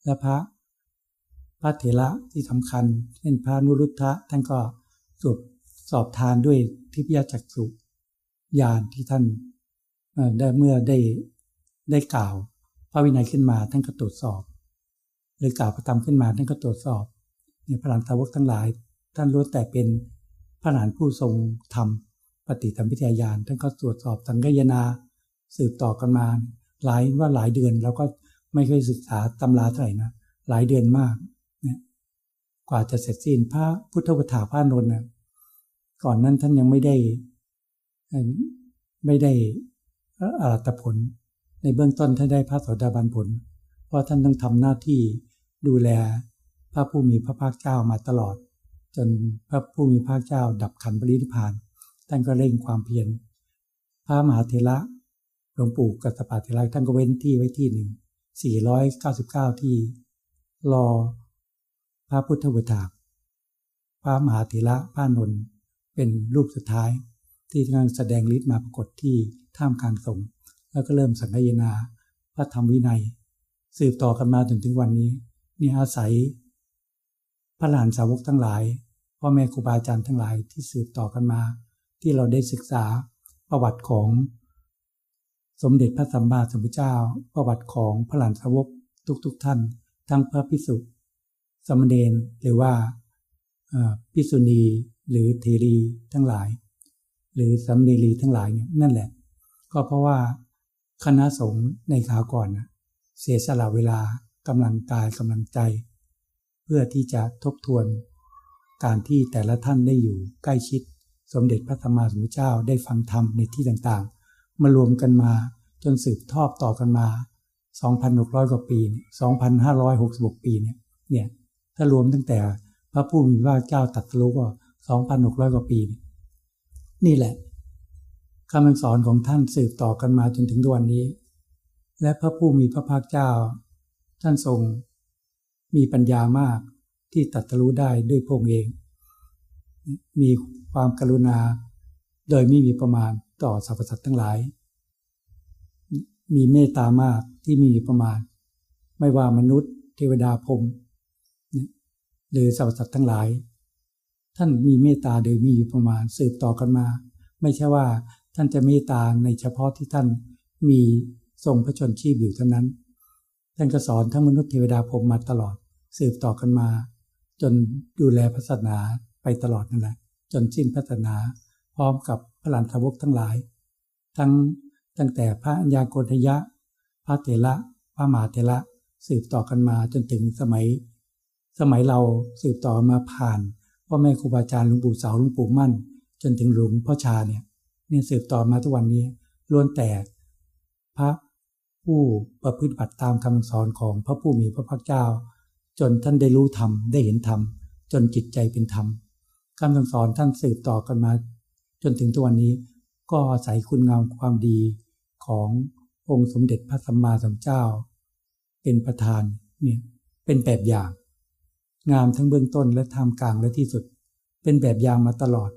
S1: และพระพระเถระที่สำคัญ เช่นพระนุรุทธะท่านก็สอบสอบทานด้วยทิพยจักสุญาณที่ท่านได้เมื่อได้ได้กล่าว พระวินัยขึ้นมาท่านก็ตรวจสอบหรือกล่าวพระธรรมขึ้นมาท่านก็ตรวจสอบเนี่ยพระหลานสาวกทั้งหลาย ท่านรู้แต่เป็น พระหลานผู้ทรงธรรมปฏิธรรมพิทยายานท่านก็ตรวจสอบสังกยนาสืบต่อกันมา หลายว่าหลายเดือนเราก็ไม่เคยศึกษาตำราเท่าไหร่นะหลายเดือนมากเนี่ยกว่าจะเสร็จสิ้นพระพุทธวถาพระนนท์นะก่อนนั้นท่านยังไม่ได้ไม่ได้อรัตผล ในเบื้องต้นท่านได้พระโสดาบันผล เพราะท่านต้องทำหน้าที่ดูแลพระผู้มีพระภาคเจ้ามาตลอด จนพระผู้มีพระเจ้าดับขันปรินิพานท่านก็เร่งความเพียรพระมหาเทระหลวงปู่กัสปะเทระท่านก็เว้นที่ไว้ที่หนึ่ง499 ที่ รอพระพุทธบุตรพระมหาเทระพระนนท์เป็นรูปสุดท้าย ที่กำลังแสดงฤทธิ์มาปรากฏที่ท่ามกลางสงฆ์แล้วก็เริ่มสังคายนาพระธรรมวินัย สืบต่อกันมาจนถึงวันนี้นี่อาศัยพระหลานสาวกทั้งหลาย พ่อแม่ครูบาอาจารย์ทั้งหลายที่สืบต่อกันมา ที่เราได้ศึกษาประวัติของ สมเด็จพระสัมมาสัมพุทธเจ้า ประวัติของพระหลานสาวกทุกๆทท่าน ทั้งพระพิสุสมเด็จหรือว่าพิสุณีหรือเทรีทั้งหลาย หรือสัมเนรีทั้งหลายเนี่ยนั่นแหละ ก็เพราะว่าคณะสงฆ์ในขาวก่อนนะเสียสละเวลากำลังกายกำลังใจ เพื่อที่จะทบทวน การที่แต่ละท่านได้อยู่ใกล้ชิด สมเด็จพระธรรมาสมุทเจ้าได้ฟังธรรมในที่ต่างๆ มารวมกันมาจนสืบทอดต่อกันมา 2,600 กว่าปี 2,566 ปีเนี่ยเนี่ยถ้ารวมตั้งแต่พระผู้มีพระเจ้าตัดรู้ก็2,600 กว่าปี นี่แหละคำสอนของท่านสืบต่อกันมาจนถึงวันนี้ และพระผู้มีพระภาคเจ้า ท่านทรงมีปัญญามาก ที่ตัดรู้ได้ด้วยพระองค์เอง มีความกรุณา โดยไม่มีประมาณต่อสรรพสัตว์ทั้งหลาย มีเมตตามากที่มีประมาณ ไม่ว่ามนุษย์ เทวดาพรมหรือสรรพสัตว์ทั้งหลาย ท่านมีเมตตาโดยมีประมาณสืบต่อกันมา ไม่ใช่ว่าท่านจะเมตตาในเฉพาะที่ท่านมีทรงพระชนชีพอยู่เท่านั้น ท่านก็สอนทั้งมนุษย์เทวดาพรมมาตลอด สืบต่อกันมา จนดูแลพระศาสนาไปตลอดนั่นแหละจนสิ้นพระศาสนา พร้อมกับพระหลานทวกทั้งหลาย ทั้งตั้งแต่พระัญญาโกฏยะ พระเถระพระมหาเถระสืบต่อกันมาจนถึงสมัย สมัยเราสืบต่อมาผ่านพ่อแม่ครูบาอาจารย์หลวงปู่เสาหลวงปู่มั่น จนถึงหลวงพ่อชาเนี่ยเนี่ยสืบต่อมาทุกวันนี้ล้วนแต่พระผู้ประพฤติบัติตามคำสอนของพระผู้มีพระภาคเจ้า จนท่านได้รู้ธรรมได้เห็นธรรมจนจิตใจเป็นธรรมคำสั่งสอนท่านสืบต่อกันมา จนถึงตัวนนี้ ก็อาศัยคุณงามความดีขององค์สมเด็จพระสัมมาสัมพุทธเจ้า เป็นประธานเนี่ยเป็นแบบอย่าง งามทั้งเบื้องต้นและท่ามกลางและที่สุด เป็นแบบอย่างมาตลอด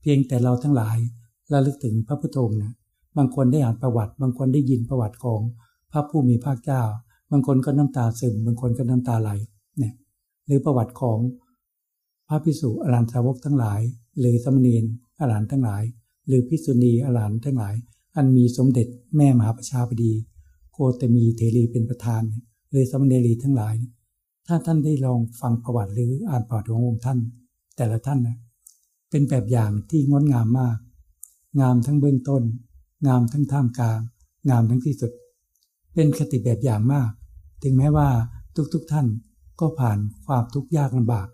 S1: เพียงแต่เราทั้งหลายระลึกถึงพระพุทโธนะบางคนได้อ่านประวัติ บางคนได้ยินประวัติของพระผู้มีภาคเจ้า บางคนก็น้ำตาซึม บางคนก็น้ำตาไหลเนี่ยหรือประวัติของพระพิสุอรหันตสาวกทั้งหลาย หรือสมณีนอรหันทั้งหลาย หรือพิสุณีอรหันทั้งหลาย อันมีสมเด็จแม่มหาประชาบดีโคตมีเทรีเป็นประธานหรือสมณีทั้งหลาย ถ้าท่านได้ลองฟังประวัติหรืออ่านประวัติขององค์ท่าน แต่ละท่านนะเป็นแบบอย่างที่งดงามมาก งามทั้งเบื้องต้น งามทั้งท่ามกลาง งามทั้งที่สุด เป็นคติแบบอย่างมาก ถึงแม้ว่าทุกๆทท่านก็ผ่านความทุกข์ยากลำบาก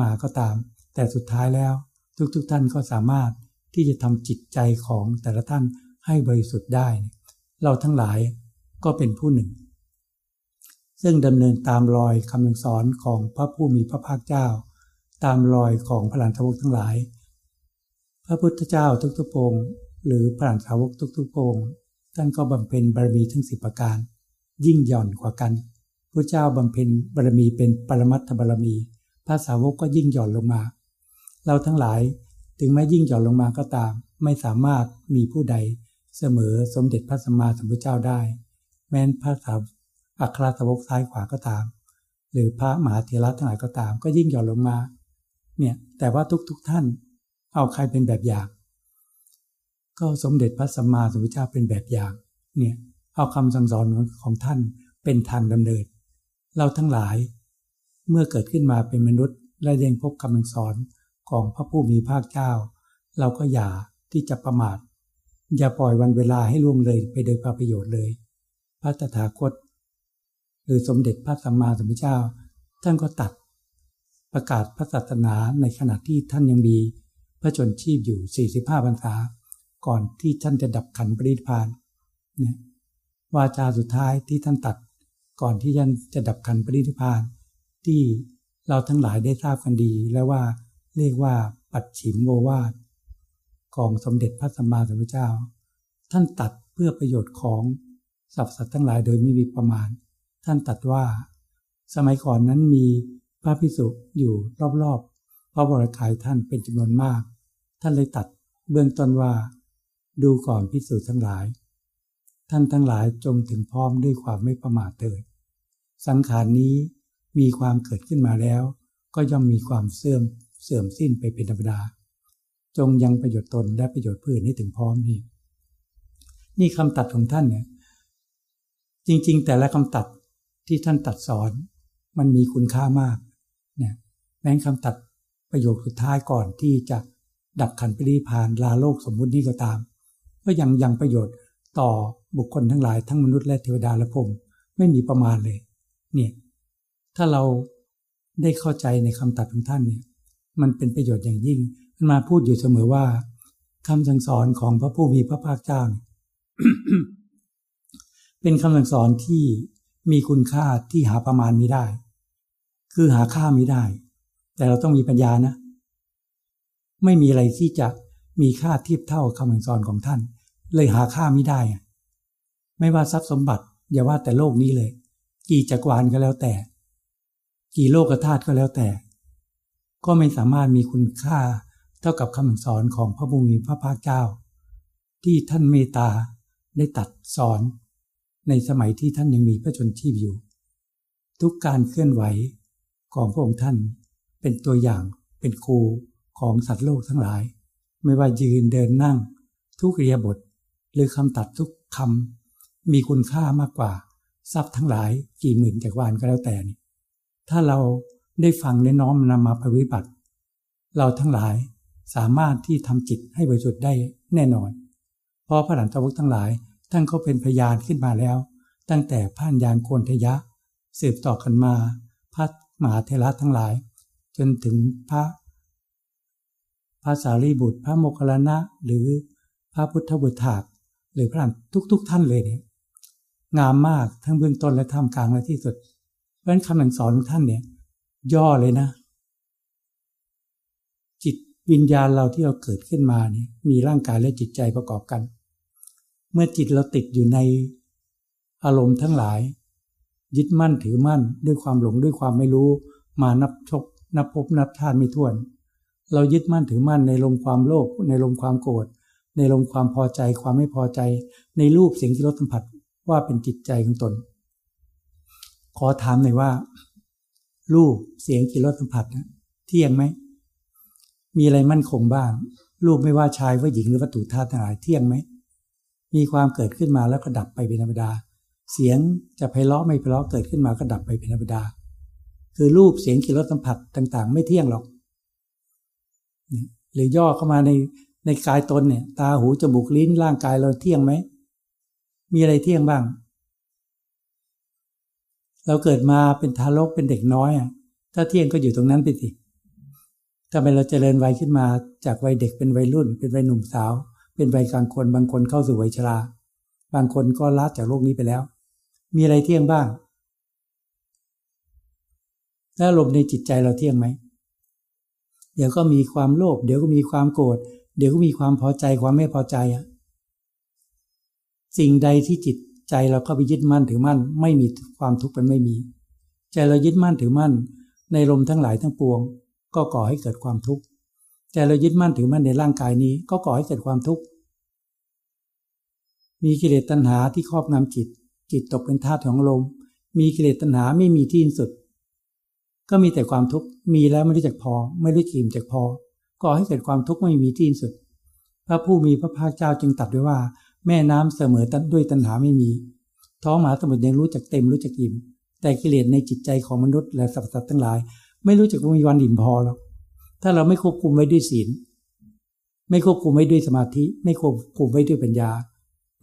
S1: มาก็ตาม แต่สุดท้ายแล้ว ทุกๆทท่านก็สามารถที่จะทำจิตใจของแต่ละท่านให้บริสุทธิ์ได้ เราทั้งหลายก็เป็นผู้หนึ่ง ซึ่งดำเนินตามรอยคำสอนของพระผู้มีพระภาคเจ้า ตามรอยของพระหลานทวกทั้งหลาย พระพุทธเจ้าทุกๆองหรือพระหลานสาวกทุกๆอง ท่านก็บำเพ็ญบารมีทั้งสิบประการ ยิ่งหย่อนกว่ากันพระเจ้าบำเพ็ญบารมีเป็นปรมัตถบารมีพระสาวกก็ยิ่งหย่อนลงมา เราทั้งหลายถึงแม้ยิ่งหย่อนลงมาก็ตาม ไม่สามารถมีผู้ใดเสมอสมเด็จพระสัมมาสัมพุทธเจ้าได้ แม้นพระสาวอัครสาวกซ้ายขวาก็ตาม หรือพระมหาเถระทั้งหลายก็ตาม ก็ยิ่งหย่อนลงมา เนี่ยแต่ว่าทุกๆทท่าน เอาใครเป็นแบบอย่าง ก็สมเด็จพระสัมมาสัมพุทธเจ้าเป็นแบบอย่างเนี่ยเอาคำสั่งสอนของท่านเป็นทางดำเนิน เราทั้งหลายเมื่อเกิดขึ้นมาเป็นมนุษย์ และยังพบคำสอนของพระผู้มีภาคเจ้า เราก็อย่าที่จะประมาท อย่าปล่อยวันเวลาให้ล่วงเลยไปโดยประโยชน์เลย พระตถาคต หรือสมเด็จพระสัมมาสัมพุทธเจ้า ท่านก็ตัด ประกาศพระศาสนาในขณะที่ท่านยังมี พระชนชีพอยู่ 45พรรษา ก่อนที่ท่านจะดับขันปริพานเนี่ยวาจาสุดท้ายที่ท่านตัด ก่อนที่ท่านจะดับขันปริพาน ที่เราทั้งหลายได้ทราบกันดี แล้วว่าเรียกว่าปัจฉิมโววาทของสมเด็จพระสัมมาสัมพุทธเจ้า ท่านตัดเพื่อประโยชน์ของสรรพสัตว์ทั้งหลายโดยไม่มีประมาณ ท่านตัดว่า สมัยก่อนนั้นมีพระพิสุอยู่รอบๆพระบรกายท่านเป็นจำนวนมาก ท่านเลยตัดเบื้องต้นว่า ดูก่อนพิสุทั้งหลาย ท่านทั้งหลายจงถึงพร้อมด้วยความไม่ประมาทเถิดสังขารนี้มีความเกิดขึ้นมาแล้ว ก็ย่อมมีความเสื่อมเสื่อมสิ้นไปเป็นธรรมดา จงยังประโยชน์ตนและประโยชน์ผู้อื่นให้ถึงพร้อมนี่นี่คำตัดของท่านเนี่ยจริง ๆ แต่ละคำตัดที่ท่านตัดสอน มันมีคุณค่ามากเนี่ยแม้คำตัดประโยคสุดท้ายก่อนที่จะดับขันปริพานลาโลกสมมุตินี้ก็ตาม ก็ยังยังประโยชน์ต่อบุคคลทั้งหลายทั้งมนุษย์และเทวดาและพรมไม่มีประมาณเลยเนี่ยถ้าเราได้เข้าใจในคำตัดของท่านเนี่ยมันเป็นประโยชน์อย่างยิ่ง มันมาพูดอยู่เสมอว่าคำสั่งสอนของพระผู้มีพระภาคเจ้า เป็นคำสั่งสอนที่มีคุณค่าที่หาประมาณไม่ได้ คือหาค่าไม่ได้ แต่เราต้องมีปัญญานะ ไม่มีอะไรที่จะมีค่าเทียบเท่าคำสั่งสอนของท่าน เลยหาค่าไม่ได้ ไม่ว่าทรัพย์สมบัติ อย่าว่าแต่โลกนี้เลย กี่จักรวาลก็แล้วแต่ กี่โลกธาตุก็แล้วแต่ ก็ไม่สามารถมีคุณค่าเท่ากับคำสอนของพระบุมีพระภาคเจ้า ที่ท่านเมตตาได้ตัดสอน ในสมัยที่ท่านยังมีพระชนชีพอยู่ ทุกการเคลื่อนไหวของพระองค์ท่านเป็นตัวอย่างเป็นครูของสัตว์โลกทั้งหลาย ไม่ว่ายืนเดินนั่ง ทุกเรียบท หรือคำตัดทุกคำมีคุณค่ามากกว่า ทรัพย์ทั้งหลายกี่หมื่นจักรวาลก็แล้วแต่นี่ถ้าเราได้ฟังและน้อมนำมาปฏิบัติ เราทั้งหลายสามารถที่ทำจิตให้บริสุทธิ์ได้แน่นอน เพราะพระหลานตะวุทั้งหลายท่านเขาเป็นพยานขึ้นมาแล้ว ตั้งแต่พระยานโกนทยะ สืบต่อกันมา พระมหาเทระทั้งหลาย จนถึงพระ พระสารีบุตร พระโมคคัลลานะหรือพระพุทธบุตรถาก หรือพระทุกๆทท่านเลยเนี่ยงามมากทั้งเบื้องต้นและท่ามกลางและที่สุด เพราะฉะนั้นคำสั่งสอนของท่านเนี่ย ย่อเลยนะ จิตวิญญาณเราที่เราเกิดขึ้นมาเนี่ยมีร่างกายและจิตใจประกอบกัน เมื่อจิตเราติดอยู่ในอารมณ์ทั้งหลาย ยึดมั่นถือมั่นด้วยความหลงด้วยความไม่รู้ มานับชกนับพบนับชาติไม่ถ้วน เรายึดมั่นถือมั่นในลมความโลภในลมความโกรธ ในลมความพอใจความไม่พอใจ ในรูปเสียงที่รสสัมผัสว่าเป็นจิตใจของตน ขอถามหน่อยว่า รูปเสียงกิรสสัมผัสนะเที่ยงไหมมีอะไรมั่นคงบ้าง รูปไม่ว่าชายว่าหญิงหรือวัตถุธาตุทั้งหลายเที่ยงไหมมีความเกิดขึ้นมาแล้วก็ดับไปเป็นธรรมดา เสียงจะไพเราะไม่ไพเราะเกิดขึ้นมาก็ดับไปเป็นธรรมดา คือรูปเสียงกลิ่นรสสัมผัสต่าง ๆ ไม่เที่ยงหรอกหรือย่อเข้ามาใน ในกายตนเนี่ย ตาหูจมูกลิ้นร่างกายเราเที่ยงไหม มีอะไรเที่ยงบ้าง เราเกิดมาเป็นทารกเป็นเด็กน้อยอะถ้าเที่ยงก็อยู่ตรงนั้นไปสิทำไมเราจเจริญวัยขึ้นมาจากวัยเด็กเป็นวัยรุ่น เป็นวัยหนุ่มสาว เป็นวัยกลางคนบางคนเข้าสู่วัยชรา บางคนก็ละจากโลกนี้ไปแล้ว มีอะไรเที่ยงบ้างแล้วลมในจิตใจเราเที่ยงไหม เดี๋ยวก็มีความโลภ เดี๋ยวก็มีความโกรธ เดี๋ยวก็มีความพอใจความไม่พอใจอะสิ่งใดที่จิตใจเราเข้าไปยึดมั่นถือมั่น ไม่มีความทุกข์เป็นไม่มี ใจเรายึดมั่นถือมั่น ในลมทั้งหลายทั้งปวง ก็ก่อให้เกิดความทุกข์แต่เรายึดมั่นถือมั่นในร่างกายนี้ ก็ก่อให้เกิดความทุกข์มีกิเลสตัณหาที่ครอบงำจิต จิตตกเป็นธาตุของลม มีกิเลสตัณหาไม่มีที่สุด ก็มีแต่ความทุกข์มีแล้วไม่รู้จักพอ ไม่รู้จิมจักพอ ก่อให้เกิดความทุกข์ไม่มีที่สุด พระผู้มีพระภาคเจ้าจึงตัดไว้ว่า แม่น้ำเสมอต้นด้วยตัณหาไม่มี ท้องหมาสมุทรยังรู้จักเต็มรู้จักอิ่ม แต่กิเลสในจิตใจของมนุษย์และสรรพสัตว์ทั้งหลาย ไม่รู้จักว่ามีวันอิ่มพอหรอกถ้าเราไม่ควบคุมไว้ด้วยศีล ไม่ควบคุมไว้ด้วยสมาธิ ไม่ควบคุมไว้ด้วยปัญญา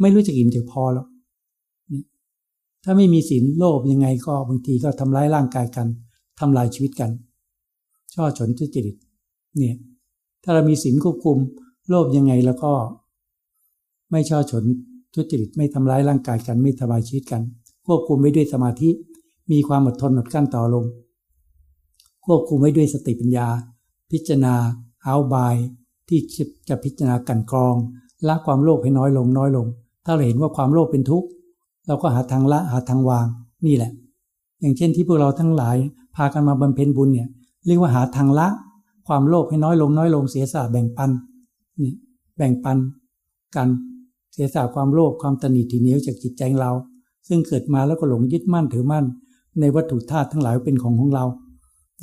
S1: ไม่รู้จักอิ่มจักพอหรอกถ้าไม่มีศีลโลภยังไงก็บางทีก็ทำร้ายร่างกายกันทำลายชีวิตกัน ช่อฉนทุจริตเนี่ย ถ้าเรามีศีลควบคุมโลภยังไงแล้วก็ ไม่ช่อฉนทุจริตไม่ทำร้ายร่างกายกันไม่ทำลายชีวิตกัน ควบคุมไว้ด้วยสมาธิ มีความอดทนอดกั้นต่อลมควบคุมไว้ด้วยสติปัญญา พิจารณาเอาบาย ที่จะพิจารณากันกรองละความโลภให้น้อยลงน้อยลง ถ้าเราเห็นว่าความโลภเป็นทุกข์เราก็หาทางละหาทางวาง นี่แหละ อย่างเช่นที่พวกเราทั้งหลาย พากันมาบำเพ็ญบุญเนี่ยเรียกว่าหาทางละ ความโลภให้น้อยลงน้อยลงเสียสละแบ่งปันนี่แบ่งปันกันเสียสละความโลภความตนีทีเหนียวจากจิตใจเรา ซึ่งเกิดมาแล้วก็หลงยึดมั่นถือมั่น ในวัตถุธาตุทั้งหลายเป็นของของเรา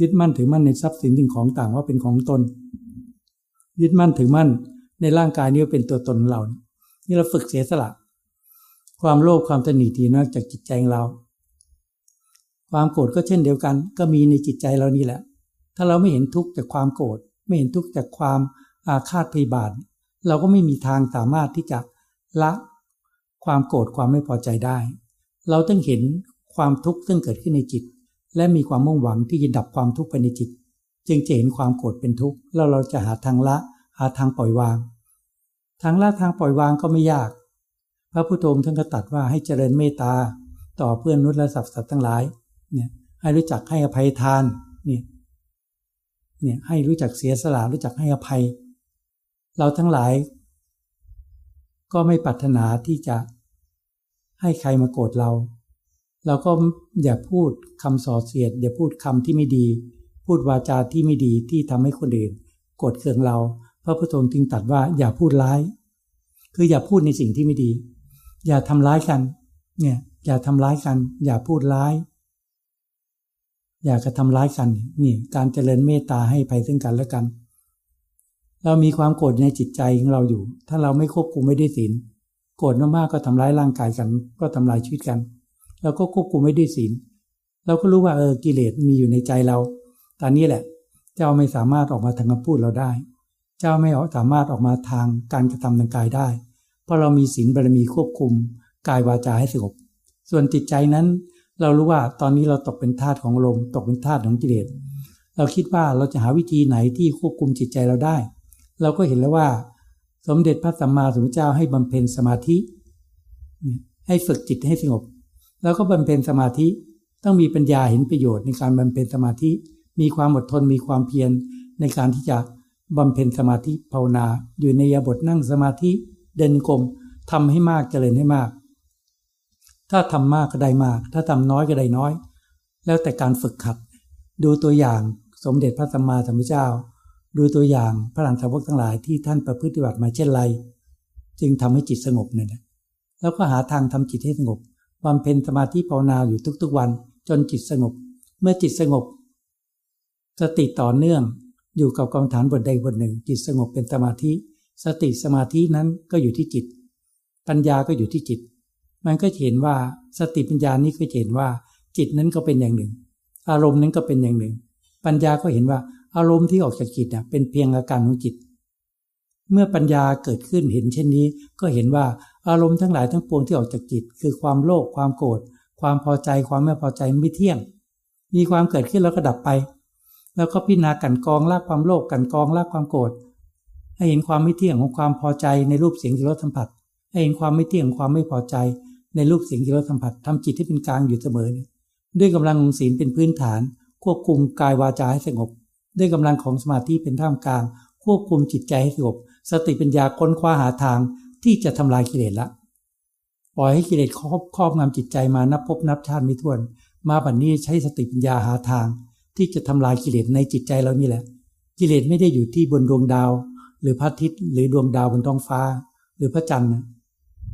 S1: ยึดมั่นถือมั่นในทรัพย์สินสิ่งของต่างว่าเป็นของตน ยึดมั่นถือมั่น ในร่างกายนี้ว่าเป็นตัวตนเรา นี่เราฝึกเสียสละ ความโลภความตนีทีนอกจากจิตใจเรา ความโกรธก็เช่นเดียวกัน ก็มีในจิตใจเรานี่แหละ ถ้าเราไม่เห็นทุกข์จากความโกรธไม่เห็นทุกข์จากความอาฆาตพยาบาท เราก็ไม่มีทางสามารถที่จะละความโกรธความไม่พอใจได้ เราต้องเห็นความทุกข์ซึ่งเกิดขึ้นในจิต และมีความมุ่งหวังที่จะดับความทุกข์ภายในจิต จึงจะเห็นความโกรธเป็นทุกข์แล้วเราจะหาทางละหาทางปล่อยวาง ทางละทางปล่อยวางก็ไม่ยาก พระพุทธท่านก็ตัดว่าให้เจริญเมตตาต่อเพื่อนนุษย์และสัตว์สัตว์ทั้งหลายเนี่ยให้รู้จักให้อภัยทานเนี่ย เนี่ยให้รู้จักเสียสละรู้จักให้อภัย เราทั้งหลาย ก็ไม่ปรารถนาที่จะให้ใครมาโกรธเรา เราก็อย่าพูดคำส่อเสียด อย่าพูดคำที่ไม่ดี พูดวาจาที่ไม่ดีที่ทำให้คนอื่นโกรธเคืองเรา พระพุทธองค์จึงตัดว่าอย่าพูดร้าย คืออย่าพูดในสิ่งที่ไม่ดี อย่าทำร้ายกัน เนี่ยอย่าทำร้ายกัน อย่าพูดร้าย อยากระทำร้ายกันนี่การเจริญเมตตาให้ภัยซึ่งกันและกัน เรามีความโกรธในจิตใจของเราอยู่ ถ้าเราไม่ควบคุมไม่ได้ศีลโกรธมากๆก็ทำร้ายร่างกายกัน ก็ทำลายชีวิตกันเราก็ควบคุมไม่ได้ศีลเราก็รู้ว่าเออกิเลสมีอยู่ในใจเราตอนนี้แหละ เจ้าไม่สามารถออกมาทางคำพูดเราได้ เจ้าไม่สามารถออกมาทางการกระทำทางกายได้ เพราะเรามีศีลบารมีควบคุมกายวาจาให้สงบส่วนจิตใจนั้น เรารู้ว่าตอนนี้เราตกเป็นทาสของลม ตกเป็นทาสของกิเลสเราคิดว่าเราจะหาวิธีไหนที่ควบคุมจิตใจเราได้ เราก็เห็นแล้วว่า สมเด็จพระสัมมาสัมพุทธเจ้าให้บำเพ็ญสมาธิ ให้ฝึกจิตให้สงบ แล้วก็บำเพ็ญสมาธิต้องมีปัญญาเห็นประโยชน์ในการบำเพ็ญสมาธิ มีความอดทนมีความเพียรในการที่จะบำเพ็ญสมาธิภาวนา อยู่ในยาบทนั่งสมาธิเดินกลมทำให้มากเจริญให้มาก ถ้าทำมากก็ได้มาก ถ้าทำน้อยก็ได้น้อย แล้วแต่การฝึกขัด ดูตัวอย่างสมเด็จพระสัมมาสัมพุทธเจ้า ดูตัวอย่างพระหลังสาวกทั้งหลายที่ท่านประพฤติบัติมาเช่นไร จึงทำให้จิตสงบเนี่ยแล้วก็หาทางทำจิตให้สงบบำเพ็ญสมาธิภาวนาอยู่ทุกๆวัน จนจิตสงบ เมื่อจิตสงบ สติต่อเนื่องอยู่กับกรรมฐานบทใดบทหนึ่ง จิตสงบเป็นสมาธิ สติสมาธินั้นก็อยู่ที่จิต ปัญญาก็อยู่ที่จิต มันก็เห็นว่าสติปัญญานี้ก็เห็นว่า จิตนั้นก็เป็นอย่างหนึ่ง อารมณ์นั้นก็เป็นอย่างหนึ่ง ปัญญาก็เห็นว่าอารมณ์ที่ออกจากจิตเป็นเพียงอาการของจิต เมื่อปัญญาเกิดขึ้นเห็นเช่นนี้ ก็เห็นว่าอารมณ์ทั้งหลายทั้งปวงที่ออกจากจิต คือความโลภความโกรธความพอใจความไม่พอใจไม่เที่ยง มีความเกิดขึ้นแล้วก็ดับไป แล้วก็พิจารณากันกองลากความโลภกันกองลากความโกรธให้เห็นความไม่เที่ยงของความพอใจในรูปเสียงจิรสัมผัสให้เห็นความไม่เที่ยงความไม่พอใจ ในรูปเสียงจิรสัมผัสทำจิตที่เป็นกลางอยู่เสมอ ด้วยกำลังของศีลเป็นพื้นฐาน ควบคุมกายวาจาให้สงบ ด้วยกำลังของสมาธิเป็นท่ามกลาง ควบคุมจิตใจให้สงบ สติปัญญาค้นคว้าหาทางที่จะทำลายกิเลสละ ปล่อยให้กิเลสครอบครอบงำจิตใจมานับพบนับชาติไม่ถ้วน มาบัดนนี้ใช้สติปัญญาหาทาง ที่จะทำลายกิเลสในจิตใจเรานี่แหละ กิเลสไม่ได้อยู่ที่บนดวงดาว หรือพระอาทิตย์หรือดวงดาวบนท้องฟ้า หรือพระจันทร์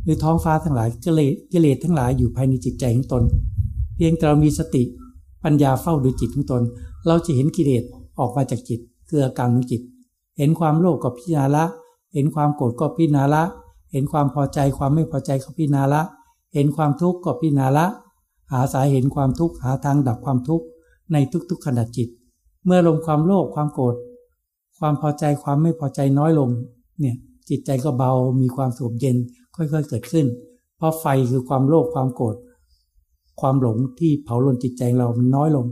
S1: หรือท้องฟ้าทั้งหลายกิเลสกิเลสทั้งหลายอยู่ภายในจิตใจของตน เพียงแต่เรามีสติปัญญาเฝ้าดูจิตของตน เราจะเห็นกิเลสออกมาจากจิตคืออาการของจิต เห็นความโลภก็พิจารณาละ เห็นความโกรธก็พิจารณาละ เห็นความพอใจความไม่พอใจก็พิจารณาละ เห็นความทุกข์ก็พิจารณาละ หาสาเห็นความทุกข์หาทางดับความทุกข์ในทุกๆขณะจิต เมื่อลงความโลภความโกรธความพอใจความไม่พอใจน้อยลงเนี่ยจิตใจก็เบามีความสงบเย็น ค่อยๆเกิดขึ้น เพราะไฟคือความโลภความโกรธความหลงที่เผาลนจิตใจเรามันน้อยลง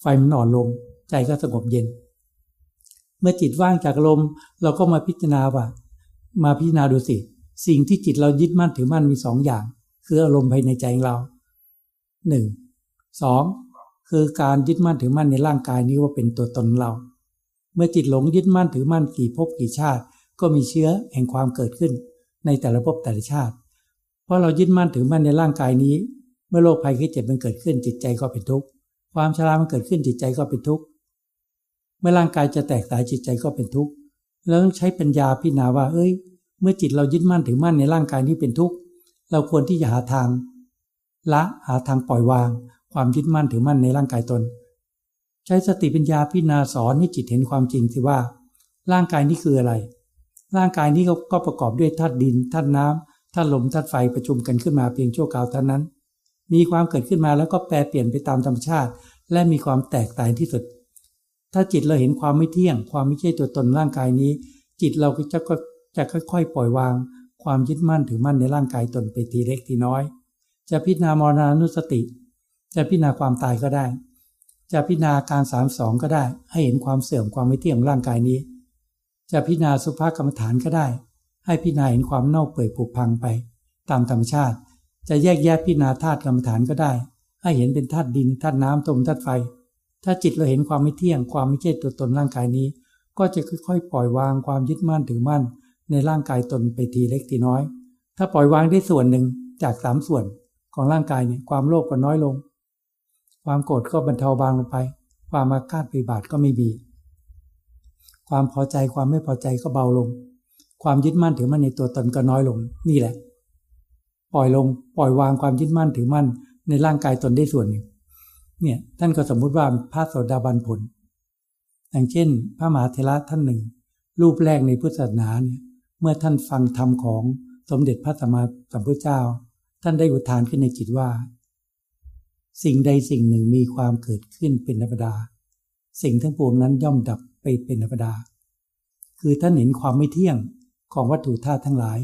S1: ไฟมันอ่อนลง ใจก็สงบเย็น เมื่อจิตว่างจากลมเราก็มาพิจารณาว่า มาพิจารณาดูสิ สิ่งที่จิตเรายึดมั่นถือมั่นมีสองอย่าง คืออารมณ์ภายในใจของเราหนึ่งสองคือการยึดมั่นถือมั่นในร่างกายนี้ว่าเป็นตัวตนเรา เมื่อจิตหลงยึดมั่นถือมั่นกี่ภพกี่ชาติ ก็มีเชื้อแห่งความเกิดขึ้น ในแต่ละภพแต่ละชาติ เพราะเรายึดมั่นถือมั่นในร่างกายนี้ เมื่อโรคภัยไข้เจ็บมันเกิดขึ้นจิตใจก็เป็นทุกข์ความชรามันเกิดขึ้นจิตใจก็เป็นทุกข์เมื่อร่างกายจะแตกสายจิตใจก็เป็นทุกข์แล้วต้องใช้ปัญญาพิจารณาว่า เอ้ย เมื่อจิตเรายึดมั่นถือมั่นในร่างกายนี้เป็นทุกข์เราควรที่จะหาทาง ละหาทางปล่อยวาง ความยึดมั่นถือมั่นในร่างกายตน ใช้สติปัญญาพิจารณาสอนให้จิตเห็นความจริงสิว่า ร่างกายนี้คืออะไร ร่างกายนี้ก็ประกอบด้วยธาตุดินธาตุน้ำธาตุลมธาตุไฟประชุมกันขึ้นมาเพียงชั่วคราวเท่านั้น มีความเกิดขึ้นมาแล้วก็แปรเปลี่ยนไปตามธรรมชาติ และมีความแตกต่างที่สุด ถ้าจิตเราเห็นความไม่เที่ยง ความไม่ใช่ตัวตนร่างกายนี้ จิตเราก็จะก็จะค่อยๆ ปล่อยวาง ความยึดมั่นถือมั่นในร่างกายตนไปทีเล็กทีน้อย จะพิจารณามรณานุสติ จะพิจารณาความตายก็ได้ จะพิจารณาการสามสองก็ได้ ให้เห็นความเสื่อมความไม่เที่ยงร่างกายนี้ จะพิจารณาสุภาพกรรมฐานก็ได้ ให้พิจารณาเห็นความเน่าเปื่อยผุพังไป ตามธรรมชาติ จะแยกแยะพิจารณาธาตุกรรมฐานก็ได้ ให้เห็นเป็นธาตุดินธาตุน้ำตมธาตุไฟ ถ้าจิตเราเห็นความไม่เที่ยงความไม่ใช่ตัวตนร่างกายนี้ ก็จะค่อยๆ ปล่อยวางความยึดมั่นถือมั่น ในร่างกายตนไปทีเล็กทีน้อย ถ้าปล่อยวางได้ส่วนหนึ่งจากสามส่วนของร่างกายเนี่ยความโลภก็น้อยลง ความโกรธก็บรรเทาบางลงไป ความอาฆาตปฏิบาทก็ไม่มี ความพอใจความไม่พอใจก็เบาลง ความยึดมั่นถือมั่นในตัวตนก็น้อยลง นี่แหละ ปล่อยลงปล่อยวางความยึดมั่นถือมั่นในร่างกายตนได้ส่วนหนึ่งเนี่ยท่านก็สมมุติว่าพระโสดาบันผล อย่างเช่น พระมหาเทระท่านหนึ่ง รูปแรกในพุทธศาสนาเนี่ยเมื่อท่านฟังธรรมของสมเด็จพระสัมมาสัมพุทธเจ้า ท่านได้อุทานขึ้นในจิตว่า สิ่งใดสิ่งหนึ่งมีความเกิดขึ้นเป็นธรรมดา สิ่งทั้งปวงนั้นย่อมดับ ไปเป็นธรรมดา คือท่านเห็นความไม่เที่ยงของวัตถุธาตุทั้งหลาย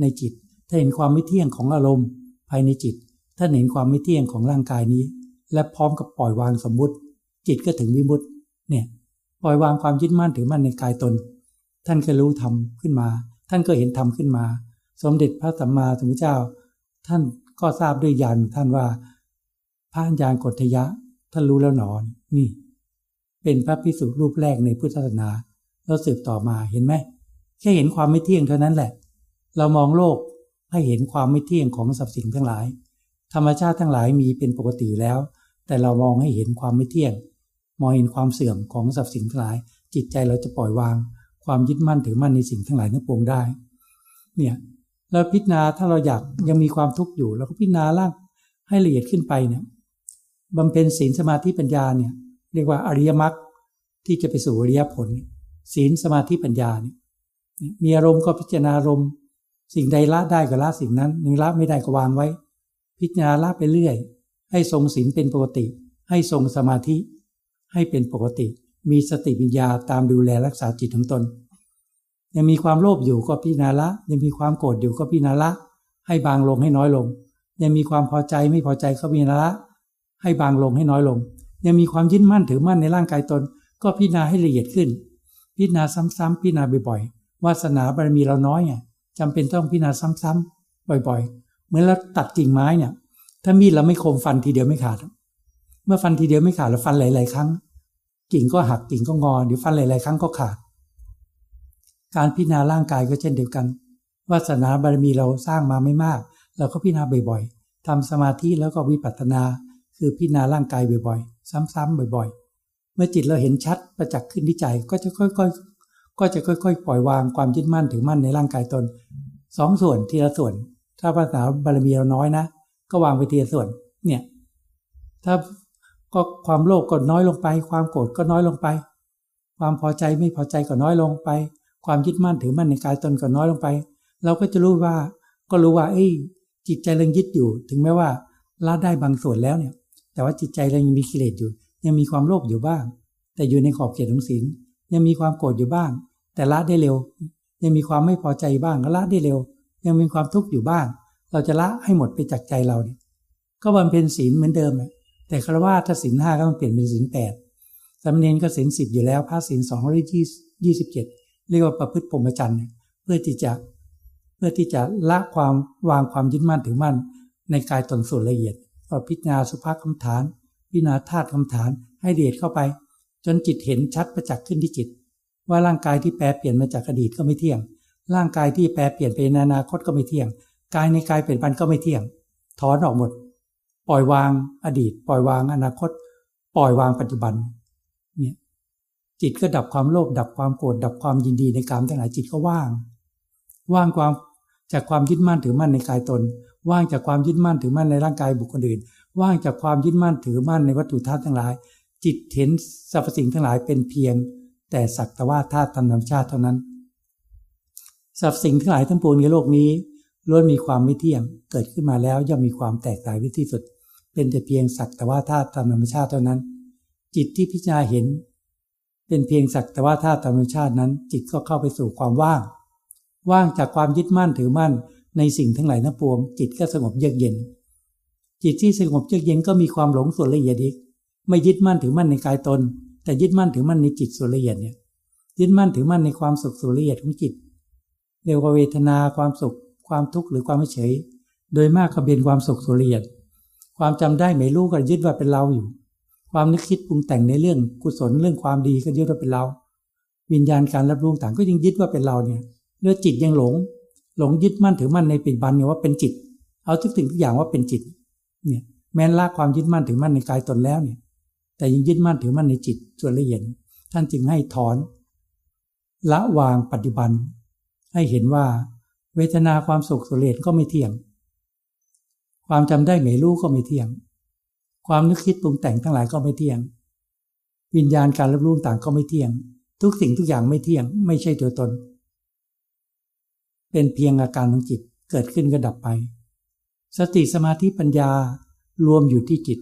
S1: ในจิตท่านเห็นความไม่เที่ยงของอารมณ์ ภายในจิตท่านเห็นความไม่เที่ยงของร่างกายนี้ และพร้อมกับปล่อยวางสมมุติ จิตก็ถึงวิมุตติเนี่ยปล่อยวางความยึดมั่นถือมั่นในกายตน ท่านก็รู้ธรรมขึ้นมา ท่านก็เห็นธรรมขึ้นมา สมเด็จพระสัมมาสัมพุทธเจ้า ท่านก็ทราบด้วยญาณท่านว่าพระญาณกฏทยะ ท่านรู้แล้วหนอนนี่ เป็นพระพิสุรูปแรกในพุทธศาสนาแล้วสืบต่อมาเห็นไหมแค่เห็นความไม่เที่ยงเท่านั้นแหละ เรามองโลกให้เห็นความไม่เที่ยงของสรรพสิ่งทั้งหลาย ธรรมชาติทั้งหลายมีเป็นปกติแล้ว แต่เรามองให้เห็นความไม่เที่ยง มองเห็นความเสื่อมของสรรพสิ่งทั้งหลาย จิตใจเราจะปล่อยวาง ความยึดมั่นถือมั่นในสิ่งทั้งหลายทั้งปวงได้ เนี่ยเราพิจารณาถ้าเราอยากยังมีความทุกข์อยู่เราก็พิจารณาล่างให้ละเอียดขึ้นไปเนี่ยบำเพ็ญศีลสมาธิปัญญาเนี่ย เรียกว่าอริยมรรคที่จะไปสู่อริยผล ศีลสมาธิปัญญาเนี่ยมีอารมณ์ก็พิจารณาอารมณ์ สิ่งใดละได้ก็ละสิ่งนั้นหนึ่งละไม่ได้ก็วางไว้ พิจารณาละไปเรื่อย ให้ทรงศีลเป็นปกติ ให้ทรงสมาธิ ให้เป็นปกติ มีสติปัญญาตามดูแลรักษาจิตของตน ยังมีความโลภอยู่ก็พิจารณาละ ยังมีความโกรธอยู่ก็พิจารณาละ ให้บางลงให้น้อยลง ยังมีความพอใจไม่พอใจก็พิจารณาละ ให้บางลงให้น้อยลง ยังมีความยึดมั่นถือมั่นในร่างกายตน ก็พิจารณาให้ละเอียดขึ้น พิจารณาซ้ำๆพิจารณาบ่อยๆวาสนาบารมีเราน้อยไงจำเป็นต้องพิจารณาซ้ำๆบ่อย ๆ เหมือนเราตัดกิ่งไม้เนี่ย ถ้ามีดเราไม่คมฟันทีเดียวไม่ขาด เมื่อฟันทีเดียวไม่ขาดเราฟันหลาย ๆ ครั้ง กิ่งก็หักกิ่งก็งอเดี๋ยวฟันหลาย ๆ ครั้งก็ขาด การพิจารณาร่างกายก็เช่นเดียวกันวาสนาบารมีเราสร้างมาไม่มาก เราก็พิจารณาบ่อย ๆทำสมาธิแล้วก็วิปัสสนา คือพิจารณาร่างกายบ่อยๆ ซ้ำๆบ่อยๆ เมื่อจิตเราเห็นชัดประจักษ์ขึ้นที่ใจก็จะค่อยๆ ก็จะค่อย ๆ ปล่อยวางความยึดมั่นถือมั่นในร่างกายตนสองส่วนทีละส่วน ถ้าภาษาบารมีเราน้อยนะ ก็วางไปทีละส่วน เนี่ย ถ้าก็ความโลภกก็น้อยลงไป ความโกรธก็น้อยลงไป ความพอใจไม่พอใจก็น้อยลงไป ความยึดมั่นถือมั่นในกายตนก็น้อยลงไป เราก็จะรู้ว่า ก็รู้ว่า เอ้จิตใจเรายึดอยู่ ถึงแม้ว่าละได้บางส่วนแล้วเนี่ย แต่ว่าจิตใจเรายังมีกิเลสอยู่ ยังมีความโลภอยู่บ้าง แต่อยู่ในขอบเขตของศีลยังมีความโกรธอยู่บ้าง แต่ละได้เร็ว ยังมีความไม่พอใจบ้างก็ละได้เร็ว ยังมีความทุกข์อยู่บ้าง เราจะละให้หมดไปจากใจเราเนี่ยก็บำเพ็ญศีลเหมือนเดิมแหละแต่คารวะถ้าศีลห้าก็มันเปลี่ยนเป็นศีลแปดสำเนียนก็ศีลสิบอยู่แล้วพระศีลสองร้อยยี่สิบเจ็ดเรียกว่าประพฤติพรหมจรรย์เพื่อที่จะเพื่อที่จะละความวางความยึดมั่นถือมั่นในกายตนส่วนละเอียด ก็พิจารณาสุภาพคำฐาน พิจารณาธาตุคำฐานให้เดียดเข้าไป จนจิตเห็นชัดประจักษ์ขึ้นที่จิต ว่าร่างกายที่แปรเปลี่ยนมาจากอดีตก็ไม่เที่ยง ร่างกายที่แปรเปลี่ยนไปในอนาคตก็ไม่เที่ยง กายในกายเปลี่ยนไปก็ไม่เที่ยง ถอนออกหมด ปล่อยวางอดีต ปล่อยวางอนาคต ปล่อยวางปัจจุบันเนี่ยจิตก็ดับความโลภดับความโกรธดับความยินดีในกามทั้งหลายจิตก็ว่าง ว่างความจากความยึดมั่นถือมั่นในกายตน ว่างจากความยึดมั่นถือมั่นในร่างกายบุคคลอื่น ว่างจากความยึดมั่นถือมั่นในวัตถุธาตุทั้งหลาย จิตเห็นสรรพสิ่งทั้งหลายเป็นเพียง แต่สักแต่ว่าธาตุธรรมชาติเท่านั้นสรรพสิ่งทั้งหลายทั้งปวงในโลกนี้ล้วนมีความไม่เที่ยงเกิดขึ้นมาแล้วย่อมมีความแตกต่างที่สุด เป็นแต่เพียงสักแต่ว่าธาตุธรรมชาติเท่านั้น จิตที่พิจารณาเห็น เป็นเพียงสักแต่ว่าธาตุธรรมชาตินั้น จิตก็เข้าไปสู่ความว่าง ว่างจากความยึดมั่นถือมั่น ในสิ่งทั้งหลายทั้งปวง จิตก็สงบเยือกเย็น จิตที่สงบเยือกเย็นก็มีความหลงส่วนละเอียดอีก ไม่ยึดมั่นถือมั่นในกายตน แต่ยึดมั่นถือมั่นในจิตส่วนละเอียดเนี่ยยึดมั่นถือมั่นในความสุขส่วนละเอียดของจิตเรียกว่าเวทนาความสุข ความทุกข์หรือความไม่เฉย โดยมากก็เป็นความสุขส่วนละเอียด ความจำได้ไม่รู้ก็ยึดว่าเป็นเราอยู่ ความนึกคิดปรุงแต่งในเรื่องกุศลเรื่องความดีก็ยึดว่าเป็นเรา วิญญาณการรับรู้ต่างก็ยังยึดว่าเป็นเราเนี่ยเรื่องจิตยังหลง หลงยึดมั่นถือมั่นในปิดบันเนี่ยว่าเป็นจิต เอาทุกสิ่งทุกอย่างว่าเป็นจิต เนี่ยแม้ละความยึดมั่นถือมั่นในกายตนแล้วเนี่ย แต่ยังยึดมั่นถือมั่นในจิตส่วนละเอียดท่านจึงให้ถอน ละวางปัจจุบัน ให้เห็นว่า เวทนาความสุขสุเรศก็ไม่เที่ยง ความจำได้ไม่รู้ก็ไม่เที่ยง ความนึกคิดปรุงแต่งทั้งหลายก็ไม่เที่ยง วิญญาณการรับรู้ต่างก็ไม่เที่ยง ทุกสิ่งทุกอย่างไม่เที่ยง ไม่ใช่ตัวตน เป็นเพียงอาการของจิตเกิดขึ้นก็ดับไป สติสมาธิปัญญารวมอยู่ที่จิต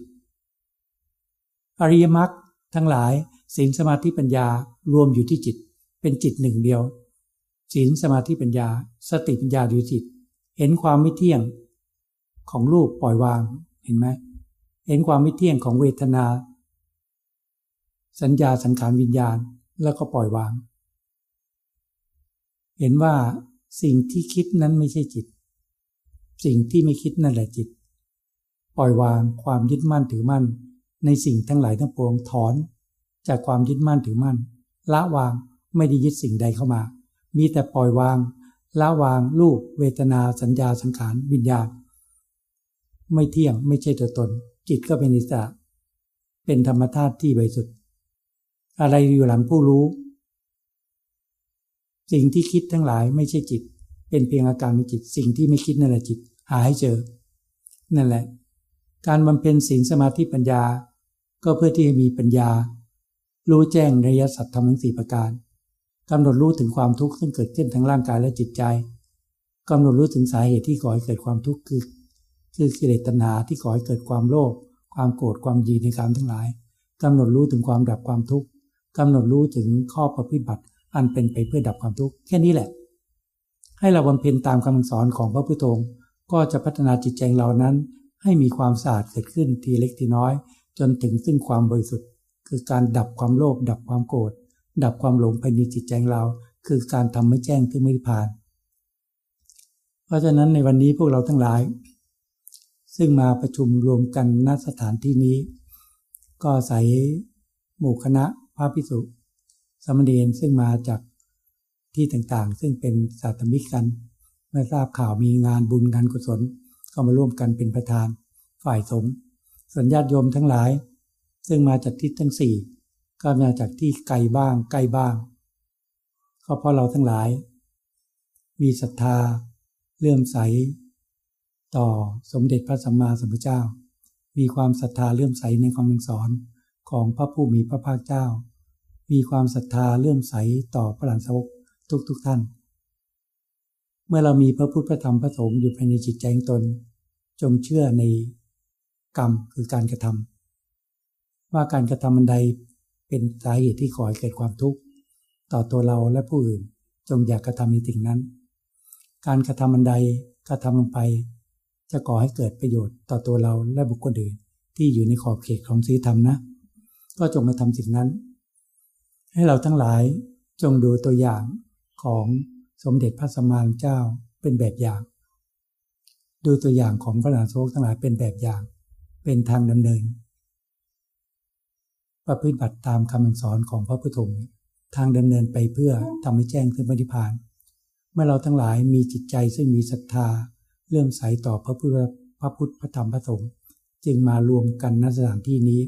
S1: อริยมรรคทั้งหลายศีลสมาธิปัญญารวมอยู่ที่จิต เป็นจิตหนึ่งเดียวศีลสมาธิปัญญา สติปัญญาอยู่จิต เห็นความไม่เที่ยงของรูปปล่อยวางเห็นไหมเห็นความไม่เที่ยงของเวทนา สัญญาสังขารวิญญาณแล้วก็ปล่อยวาง เห็นว่า สิ่งที่คิดนั้นไม่ใช่จิต สิ่งที่ไม่คิดนั่นแหละจิต ปล่อยวางความยึดมั่นถือมั่น ในสิ่งทั้งหลายทั้งปวงถอน จากความยึดมั่นถือมั่น ละวางไม่ได้ยึดสิ่งใดเข้ามา มีแต่ปล่อยวาง ละวางรูปเวทนาสัญญาสังขารวิญญาณไม่เที่ยงไม่ใช่ตัวตน จิตก็เป็นอิสระเป็นธรรมธาตุที่บริสุทธิ์อะไรอยู่หลังผู้รู้ สิ่งที่คิดทั้งหลายไม่ใช่จิต เป็นเพียงอาการของจิต สิ่งที่ไม่คิดนั่นแหละจิต หาให้เจอ นั่นแหละ การบำเพ็ญศีลสมาธิปัญญา ก็เพื่อที่จะมีปัญญา รู้แจ้งระยะสัตธรรมทั้งสี่ประการกำหนดรู้ถึงความทุกข์ซึ่งเกิดขึ้นทั้งร่างกายและจิตใจกำหนดรู้ถึงสาเหตุที่ก่อให้เกิดความทุกข์คือ คือกิเลสตัณหาที่ก่อให้เกิดความโลภความโกรธความยีในการทั้งหลายกำหนดรู้ถึงความดับความทุกข์กำหนดรู้ถึงข้อประพฤติบัติ อันเป็นไปเพื่อดับความทุกข์แค่นี้แหละ ให้เราบำเพ็ญตามคำสอนของพระพุทโธก็จะพัฒนาจิตใจเรานั้น ให้มีความสะอาดเกิดขึ้นทีเล็กทีน้อย จนถึงซึ่งความบริสุทธิ์ คือการดับความโลภดับความโกรธดับความหลงภายในจิตใจเรา คือการทำให้แจ้งถึงไม่ผ่าน เพราะฉะนั้นในวันนี้พวกเราทั้งหลาย ซึ่งมาประชุมรวมกันณสถานที่นี้ ก็ใส่หมู่คณะพระพิสุ สมณีนซึ่งมาจากที่ต่างๆ ซึ่งเป็นสาธมิกกันเมื่อทราบข่าวมีงานบุญงานกุศล ก็มาร่วมกันเป็นประธานฝ่ายสงฆ์ส่วนญาติโยมทั้งหลาย ซึ่งมาจากทิศทั้งสี่ก็มาจากที่ไกลบ้างใกล้บ้างก็เพราะเราทั้งหลาย มีศรัทธาเลื่อมใส ต่อสมเด็จพระสัมมาสัมพุทธเจ้า มีความศรัทธาเลื่อมใสในคำสอนของพระผู้มีพระภาคเจ้า มีความศรัทธาเลื่อมใสต่อพระหลานสาวกทุกๆทท่าน เมื่อเรามีพระพุทธพระธรรมพระสงฆ์อยู่ภายในจิตใจตน จงเชื่อในกรรมคือการกระทำว่าการกระทำอันใดเป็นสาเหตุที่ก่อให้เกิดความทุกข์ต่อตัวเราและผู้อื่น จงอย่ากกระทำในสิ่งนั้น การกระทำอันใดกระทำลงไป จะก่อให้เกิดประโยชน์ต่อตัวเราและบุคคลอื่นที่อยู่ในขอบเขตของศีลธรรมนะ ก็จงมาทำสิ่งนั้น ให้เราทั้งหลายจงดูตัวอย่างของสมเด็จพระสัมมาสัมพุทธเจ้าเป็นแบบอย่าง ดูตัวอย่างของพระหลานโชคทั้งหลายเป็นแบบอย่าง เป็นทางดำเนิน ประพฤติบัติตามคำสอนของพระพุทธองค์ทางดำเนินไปเพื่อทำให้แจ้งถึงปฏิพาน เมื่อเราทั้งหลายมีจิตใจซึ่งมีศรัทธาเลื่อมใสต่อพระพุทธพระพุทธพระธรรมพระสงฆ์จึงมารวมกันณสถานที่นี้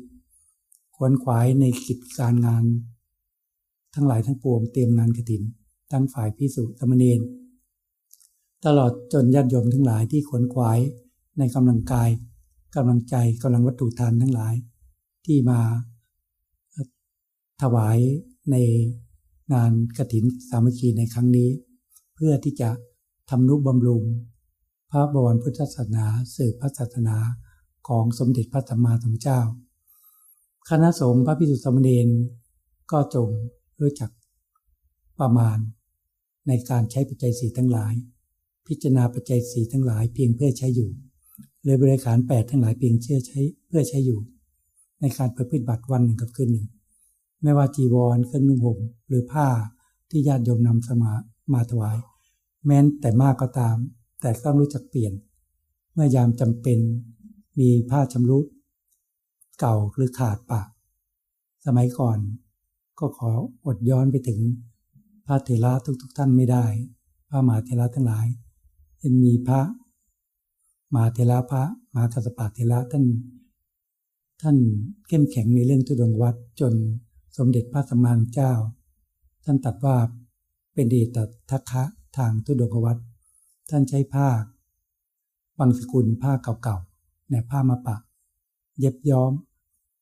S1: ขวนขวายในกิจการงาน ทั้งหลายทั้งปวงเตรียมงานกระถิน ทั้งฝ่ายพิสุสมณีนตลอดจนญาติโยมทั้งหลายที่ขนขวายในกำลังกายกำลังใจกำลังวัตถุทานทั้งหลาย ที่มาถวายในงานกระถินสามัคคีในครั้งนี้ เพื่อที่จะทำนุบำรุง พระบวรพุทธศาสนาสืบพระศาสนาของสมเด็จพระสัมมาสัมพุทธเจ้า คณะสงฆ์พระพิสุทธิสมเด็จก็จง รู้จักประมาณในการใช้ปัจจัยสีทั้งหลาย พิจารณาปัจจัยสีทั้งหลายเพียงเพื่อใช้อยู่เลยบริการแปดทั้งหลายเพียงเชื่อใช้เพื่อใช้อยู่ ในการประพฤติบัติวันหนึ่งกับคืนหนึ่ง ไม่ว่าจีวรเครื่องนุ่งห่มหรือผ้าที่ญาติโยมนำสมามาถวาย แม้นแต่มากก็ตาม แต่ต้องรู้จักเปลี่ยน เมื่อยามจำเป็นมีผ้าชำรุดเก่าหรือขาดปะ สมัยก่อน ก็ขออดย้อนไปถึงพระเถระทุกๆทท่านไม่ได้ พระมหาเถระทั้งหลายเป็นมีพระมหาเถระพระมหากัสปะเถระท่านท่านเข้มแข็งในเรื่องทุดงวัดจนสมเด็จพระสัมมาสัมพุทธเจ้า ท่านตัดว่าเป็นเดตทักคะทางทุดงวัดท่านใช้ผ้าบางสกุลผ้าเก่าๆเนี่ยผ้ามาปะ เย็บย้อม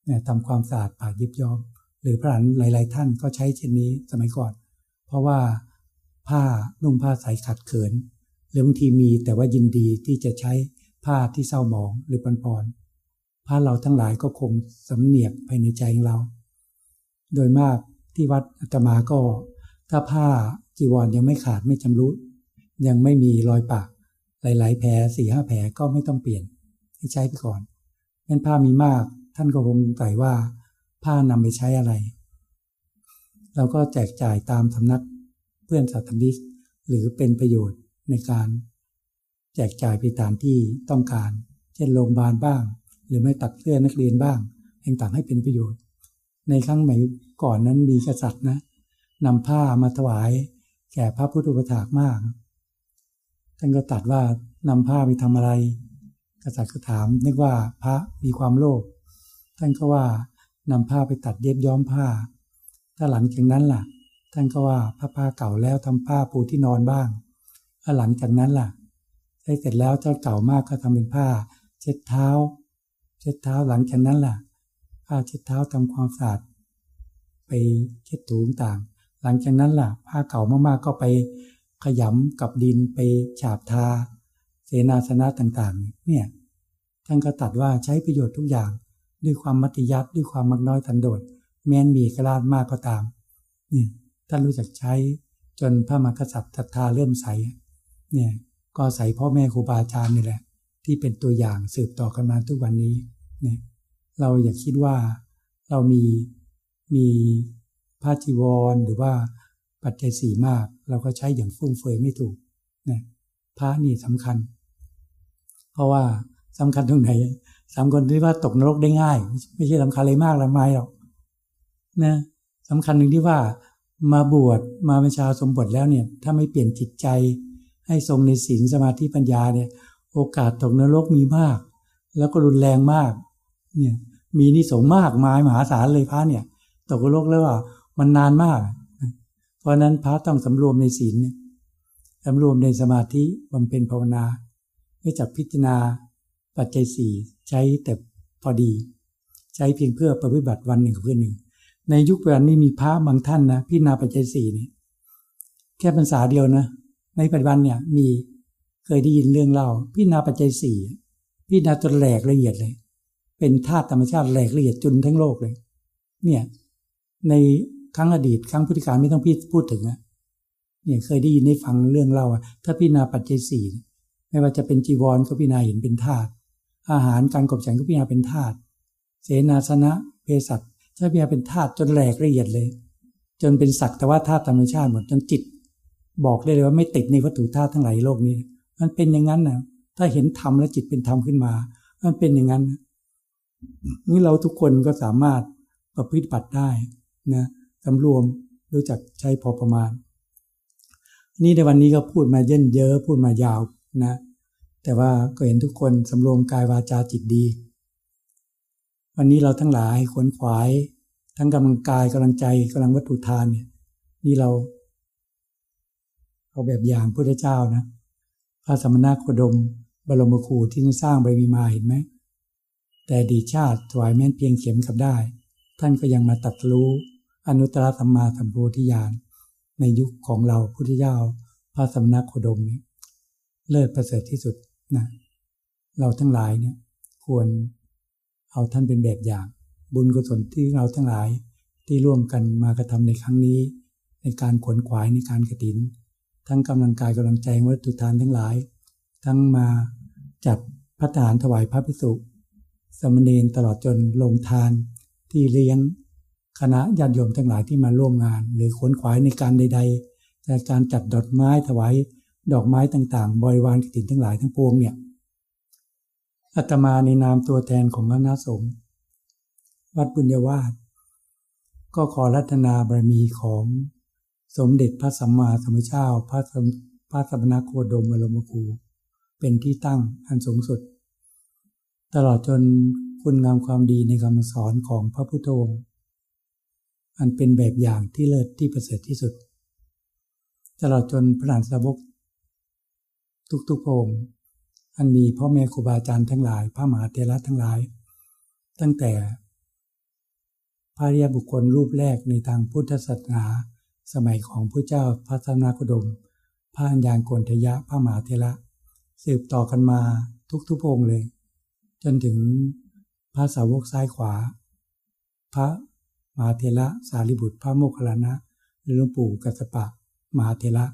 S1: เนี่ยทำความสะอาดปะเย็บย้อม หรือพระหลานหลาย ๆ ท่านก็ใช้เช่นนี้สมัยก่อน เพราะว่าผ้านุ่งผ้าใสขัดเขิน หรือบางทีมีแต่ว่ายินดีที่จะใช้ผ้าที่เศร้าหมองหรือปนปอนผ้าเราทั้งหลายก็คงสำเนียกภายในใจของเรา โดยมากที่วัดอาตมาก็ ถ้าผ้าจีวรยังไม่ขาดไม่ชำรุดยังไม่มีรอยปากหลาย ๆ แผลสี่ห้าแผลก็ไม่ต้องเปลี่ยนให้ใช้ไปก่อนเป็นผ้ามีมากท่านก็คงใส่ว่า ผ้านำไปใช้อะไร เราก็แจกจ่ายตามสำนักเพื่อนสัตมิกหรือเป็นประโยชน์ในการแจกจ่ายไปตามที่ต้องการ เช่นโรงพยาบาลบ้าง หรือไม่ตัดเสื้อนักเรียนบ้างต่างๆให้เป็นประโยชน์ ในครั้งใหม่ก่อนนั้นมีกษัตริย์นะนำผ้ามาถวาย แก่พระพุทธอุปถากมาก ท่านก็ตัดว่านำผ้าไปทำอะไร กษัตริย์ก็ถามนึกว่าพระมีความโลภ ท่านก็ว่า นำผ้าไปตัดเย็บย้อมผ้า ถ้าหลังจากนั้นล่ะ ท่านก็ว่าผ้าผ้าเก่าแล้วทำผ้าปูที่นอนบ้างถ้าหลังจากนั้นล่ะได้เสร็จแล้วเจ้าเก่ามากก็ทำเป็นผ้า เช็ดเท้า เช็ดเท้าหลังจากนั้นล่ะ ผ้าเช็ดเท้าทำความสะอาดไปเช็ดถูต่าง หลังจากนั้นล่ะ ผ้าเก่ามากๆก็ไปขยำกับดินไปฉาบทา เสนาสนะต่างๆ เนี่ยท่านก็ตัดว่าใช้ประโยชน์ทุกอย่าง ด้วยความมัติยัดด้วยความมักน้อยทันโดด แม้นมีกระลาดมากก็ตาม เนี่ยท่านรู้จักใช้จนพระมหากษัตริย์ศรัทธาเริ่มใสเนี่ยก็ใส่พ่อแม่ครูบาอาจารย์นี่แหละ ที่เป็นตัวอย่างสืบต่อกันมาทุกวันนี้เนี่ยเราอย่าคิดว่าเรามีมีผ้าจีวรหรือว่าปัจจัยสี่มาก เราก็ใช้อย่างฟุ่มเฟือยไม่ถูกนะพระนี่สำคัญ เพราะว่าสำคัญตรงไหน สำคัญที่ว่าตกนรกได้ง่าย ไม่ใช่สำคัญอะไรมากละไม่หรอกนะสำคัญหนึ่งที่ว่ามาบวชมาเป็นชาวสมบทแล้วเนี่ยถ้าไม่เปลี่ยนจิตใจ ให้ทรงในศีลสมาธิปัญญาเนี่ย โอกาสตกนรกมีมาก แล้วก็รุนแรงมากเนี่ยมีนิสงมากมายมหาศาลเลยพระเนี่ย ตกนรกแล้วว่ามันนานมาก เพราะนั้นพระต้องสำรวมในศีลสำรวมในสมาธิบำเพ็ญภาวนาไม่จับพิจารณาปัจจัยสี่ ใช้แต่พอดี ใช้เพียงเพื่อปฏิบัติวันหนึ่งเพื่อหนึ่ง ในยุคปัจจุบันนี้มีพระบางท่านนะพิจารณาปัจจัยสี่นี่แค่ภาษาเดียวนะ ในปัจจุบันเนี่ยมีเคยได้ยินเรื่องเล่าพิจารณาปัจจัยสี่พิจารณาจนแหลกละเอียดเลย เป็นธาตุธรรมชาติแหลกละเอียดจนทั้งโลกเลย เนี่ยในครั้งอดีตครั้งพุทธกาลไม่ต้องพี่พูดถึงอะเนี่ยเคยได้ยินได้ฟังเรื่องเล่าถ้าพิจารณาปัจจัยสี่ไม่ว่าจะเป็นจีวรก็พิจารณาเห็นเป็นธาตุ อาหารการกบฉันก็พิจารณาเป็นธาตุเสนาสนะเภสัชใช้พิจารณาเป็นธาตุจนแหลกละเอียดเลย จนเป็นสักแต่ว่าธาตุธรรมชาติหมดจนจิต บอกได้เลยว่าไม่ติดในวัตถุธาตุทั้งหลายโลกนี้ มันเป็นอย่างนั้นนะถ้าเห็นธรรมและจิตเป็นธรรมขึ้นมา มันเป็นอย่างนั้นนี่เราทุกคนก็สามารถประพฤติบัติได้นะสำรวมรู้จักใช้พอประมาณ นี่ในวันนี้ก็พูดมาเยินเยอะพูดมายาวนะ แต่ว่าก็เห็นทุกคนสำรวมกายวาจาจิตดี วันนี้เราทั้งหลายขวนขวาย ทั้งกำลังกายกำลังใจกำลังวัตถุทานเนี่ยนี่เรา เอาแบบอย่างพระเจ้านะ พระสมณโคดม บรมครูที่สร้างบารมีมาเห็นไหมแต่ดีชาติถวายแม้นเพียงเข็มกับได้ ท่านก็ยังมาตัดรู้อนุตตรสัมมาสัมโพธิญาณในยุคของเราพุทธเจ้าพระสมณโคดมนี้เลิศประเสริฐที่สุด นะเราทั้งหลายเนี่ยควรเอาท่านเป็นแบบอย่าง บุญกุศลที่เราทั้งหลายที่ร่วมกันมากระทำในครั้งนี้ ในการขวนขวายในการกระถิน ทั้งกำลังกายกำลังใจวัตถุทานทั้งหลาย ทั้งมาจัดพระทารถวายพระพิสุสมณีนตลอดจนลงทานที่เลี้ยงคณะญาติโยมทั้งหลายที่มาร่วมงาน หรือขวนขวายในการใดๆในการจัดดอกไม้ถวาย ดอกไม้ต่างๆ บริวารกฐินทั้งหลายทั้งปวงเนี่ยอาตมาในนามตัวแทนของคณะสงฆ์วัดบุญญาวาสก็ขอรัตนาบารมีของสมเด็จพระสัมมาสัมพุทธเจ้าพระพระสัมณโคดมบรมครูเป็นที่ตั้งอันสูงสุด ตลอดจนคุณงามความดีในคำสอนของพระพุทธองค์อันเป็นแบบอย่างที่เลิศที่ประเสริฐที่สุด ตลอดจนพระหานสาวก ทุกๆองค์อันมีพ่อแม่ครูบาอาจารย์ทั้งหลาย พระมหาเทระทั้งหลาย ตั้งแต่พระเรียบุคคลรูปแรกในทางพุทธศาสนา สมัยของพระเจ้าพระสมณโคดม พระอัญญาณโกนทยะพระมหาเทระสืบต่อกันมาทุกๆองค์เลย จนถึงพระสาวกซ้ายขวา พระมหาเทระสารีบุตรพระโมคคัลลานะหรือหลวงปู่กัสปะมหาเทระ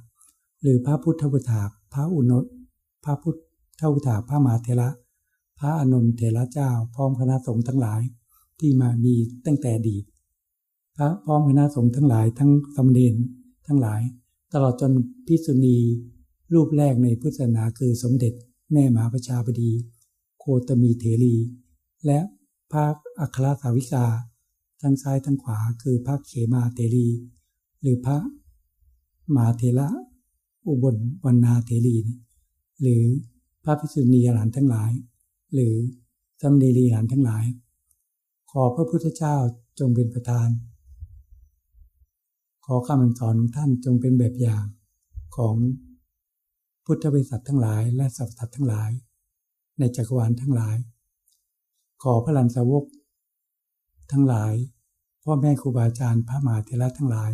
S1: หรือพระพุทธบุตร พระอุณพระพุทธเท่าถาพระมหาเทระ พระอนุนเทระเจ้า พร้อมคณะสงฆ์ทั้งหลายที่มามีตั้งแต่ดีพระพร้อมคณะสงฆ์ทั้งหลายทั้งสมเด็จทั้งหลาย ตลอดจนพิษุณีรูปแรกในพุทธศาสนาคือสมเด็จแม่มหาประชาบดี โคตมีเถรี และพระอัครสาวิกาทั้งซ้ายทั้งขวาคือพระเขมาเตรี หรือพระมาเถระ อุบลวรรณาเถรีหรือพระภิกษุณีหลานทั้งหลาย หรือสมณีหลานทั้งหลาย ขอพระพุทธเจ้าจงเป็นประธาน ขอคำสอนของท่านจงเป็นแบบอย่างของพุทธบริษัททั้งหลายและสัพสัตทั้งหลาย ในจักรวาลทั้งหลาย ขอพระลันสาวกทั้งหลาย พ่อแม่ครูบาอาจารย์พระมหาเถระทั้งหลาย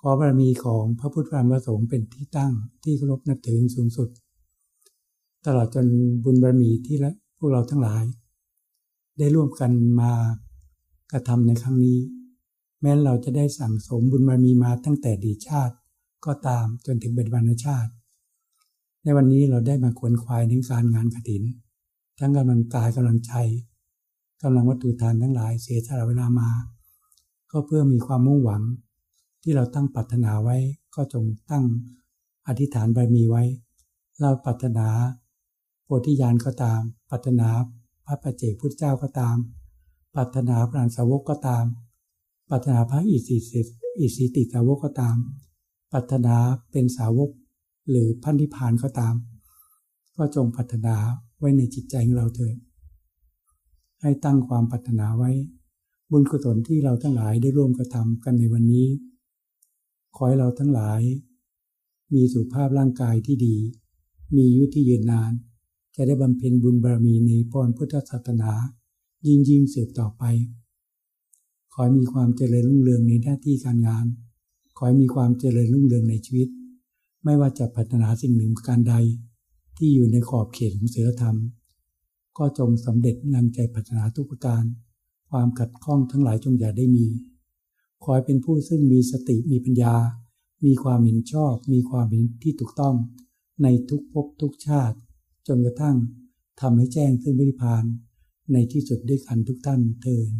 S1: ขอบารมีของพระพุทธธรรมประสงค์เป็นที่ตั้งที่เคารพนับถือสูงสุด ตลอดจนบุญบารมีที่ละพวกเราทั้งหลาย ได้ร่วมกันมากระทำในครั้งนี้ แม้เราจะได้สั่งสมบุญบารมีมาตั้งแต่ดีชาติก็ตามจนถึงเป็นบรรณชาติ ในวันนี้เราได้มาควนควายในการงานกถิน ทั้งกำลังกายกำลังใจกำลังวัตถุทานทั้งหลายเสียสละเวลามา ก็เพื่อมีความมุ่งหวัง ที่เราตั้งปรารถนาไว้ ก็จงตั้งอธิษฐานบารมีไว้ เราปรารถนาโพธิญาณก็ตาม ปรารถนาพระปัจเจกพุทธเจ้าก็ตาม ปรารถนาพระสาวกก็ตาม ปรารถนาพระอิสิสอิสิติสาวกก็ตาม ปรารถนาเป็นสาวก หรือพันธิพานก็ตาม ก็จงปรารถนาไว้ในจิตใจของเราเถิดให้ตั้งความปรารถนาไว้ บุญกุศลที่เราทั้งหลายได้ร่วมกระทำกันในวันนี้ ขอให้เราทั้งหลาย มีสุขภาพร่างกายที่ดี มียุที่ยืนนาน จะได้บำเพ็ญบุญบารมีในปอนพุทธศาสนา ยิ่งยิ่งสืบต่อไป ขอให้มีความเจริญรุ่งเรืองในหน้าที่การงาน ขอให้มีความเจริญรุ่งเรืองในชีวิต ไม่ว่าจะพัฒนาสิ่งหนึ่งการใด ที่อยู่ในขอบเขตของศีลธรรม ก็จงสำเร็จนำใจพัฒนาทุกประการ ความขัดข้องทั้งหลายจงอย่าได้มี ขอให้เป็นผู้ซึ่งมีสติมีปัญญา มีความเห็นชอบ มีความเห็นที่ถูกต้อง ในทุกภพทุกชาติ จนกระทั่งทำให้แจ้งซึ่งวิพาน ในที่สุดด้วยกันทุกท่านเทิน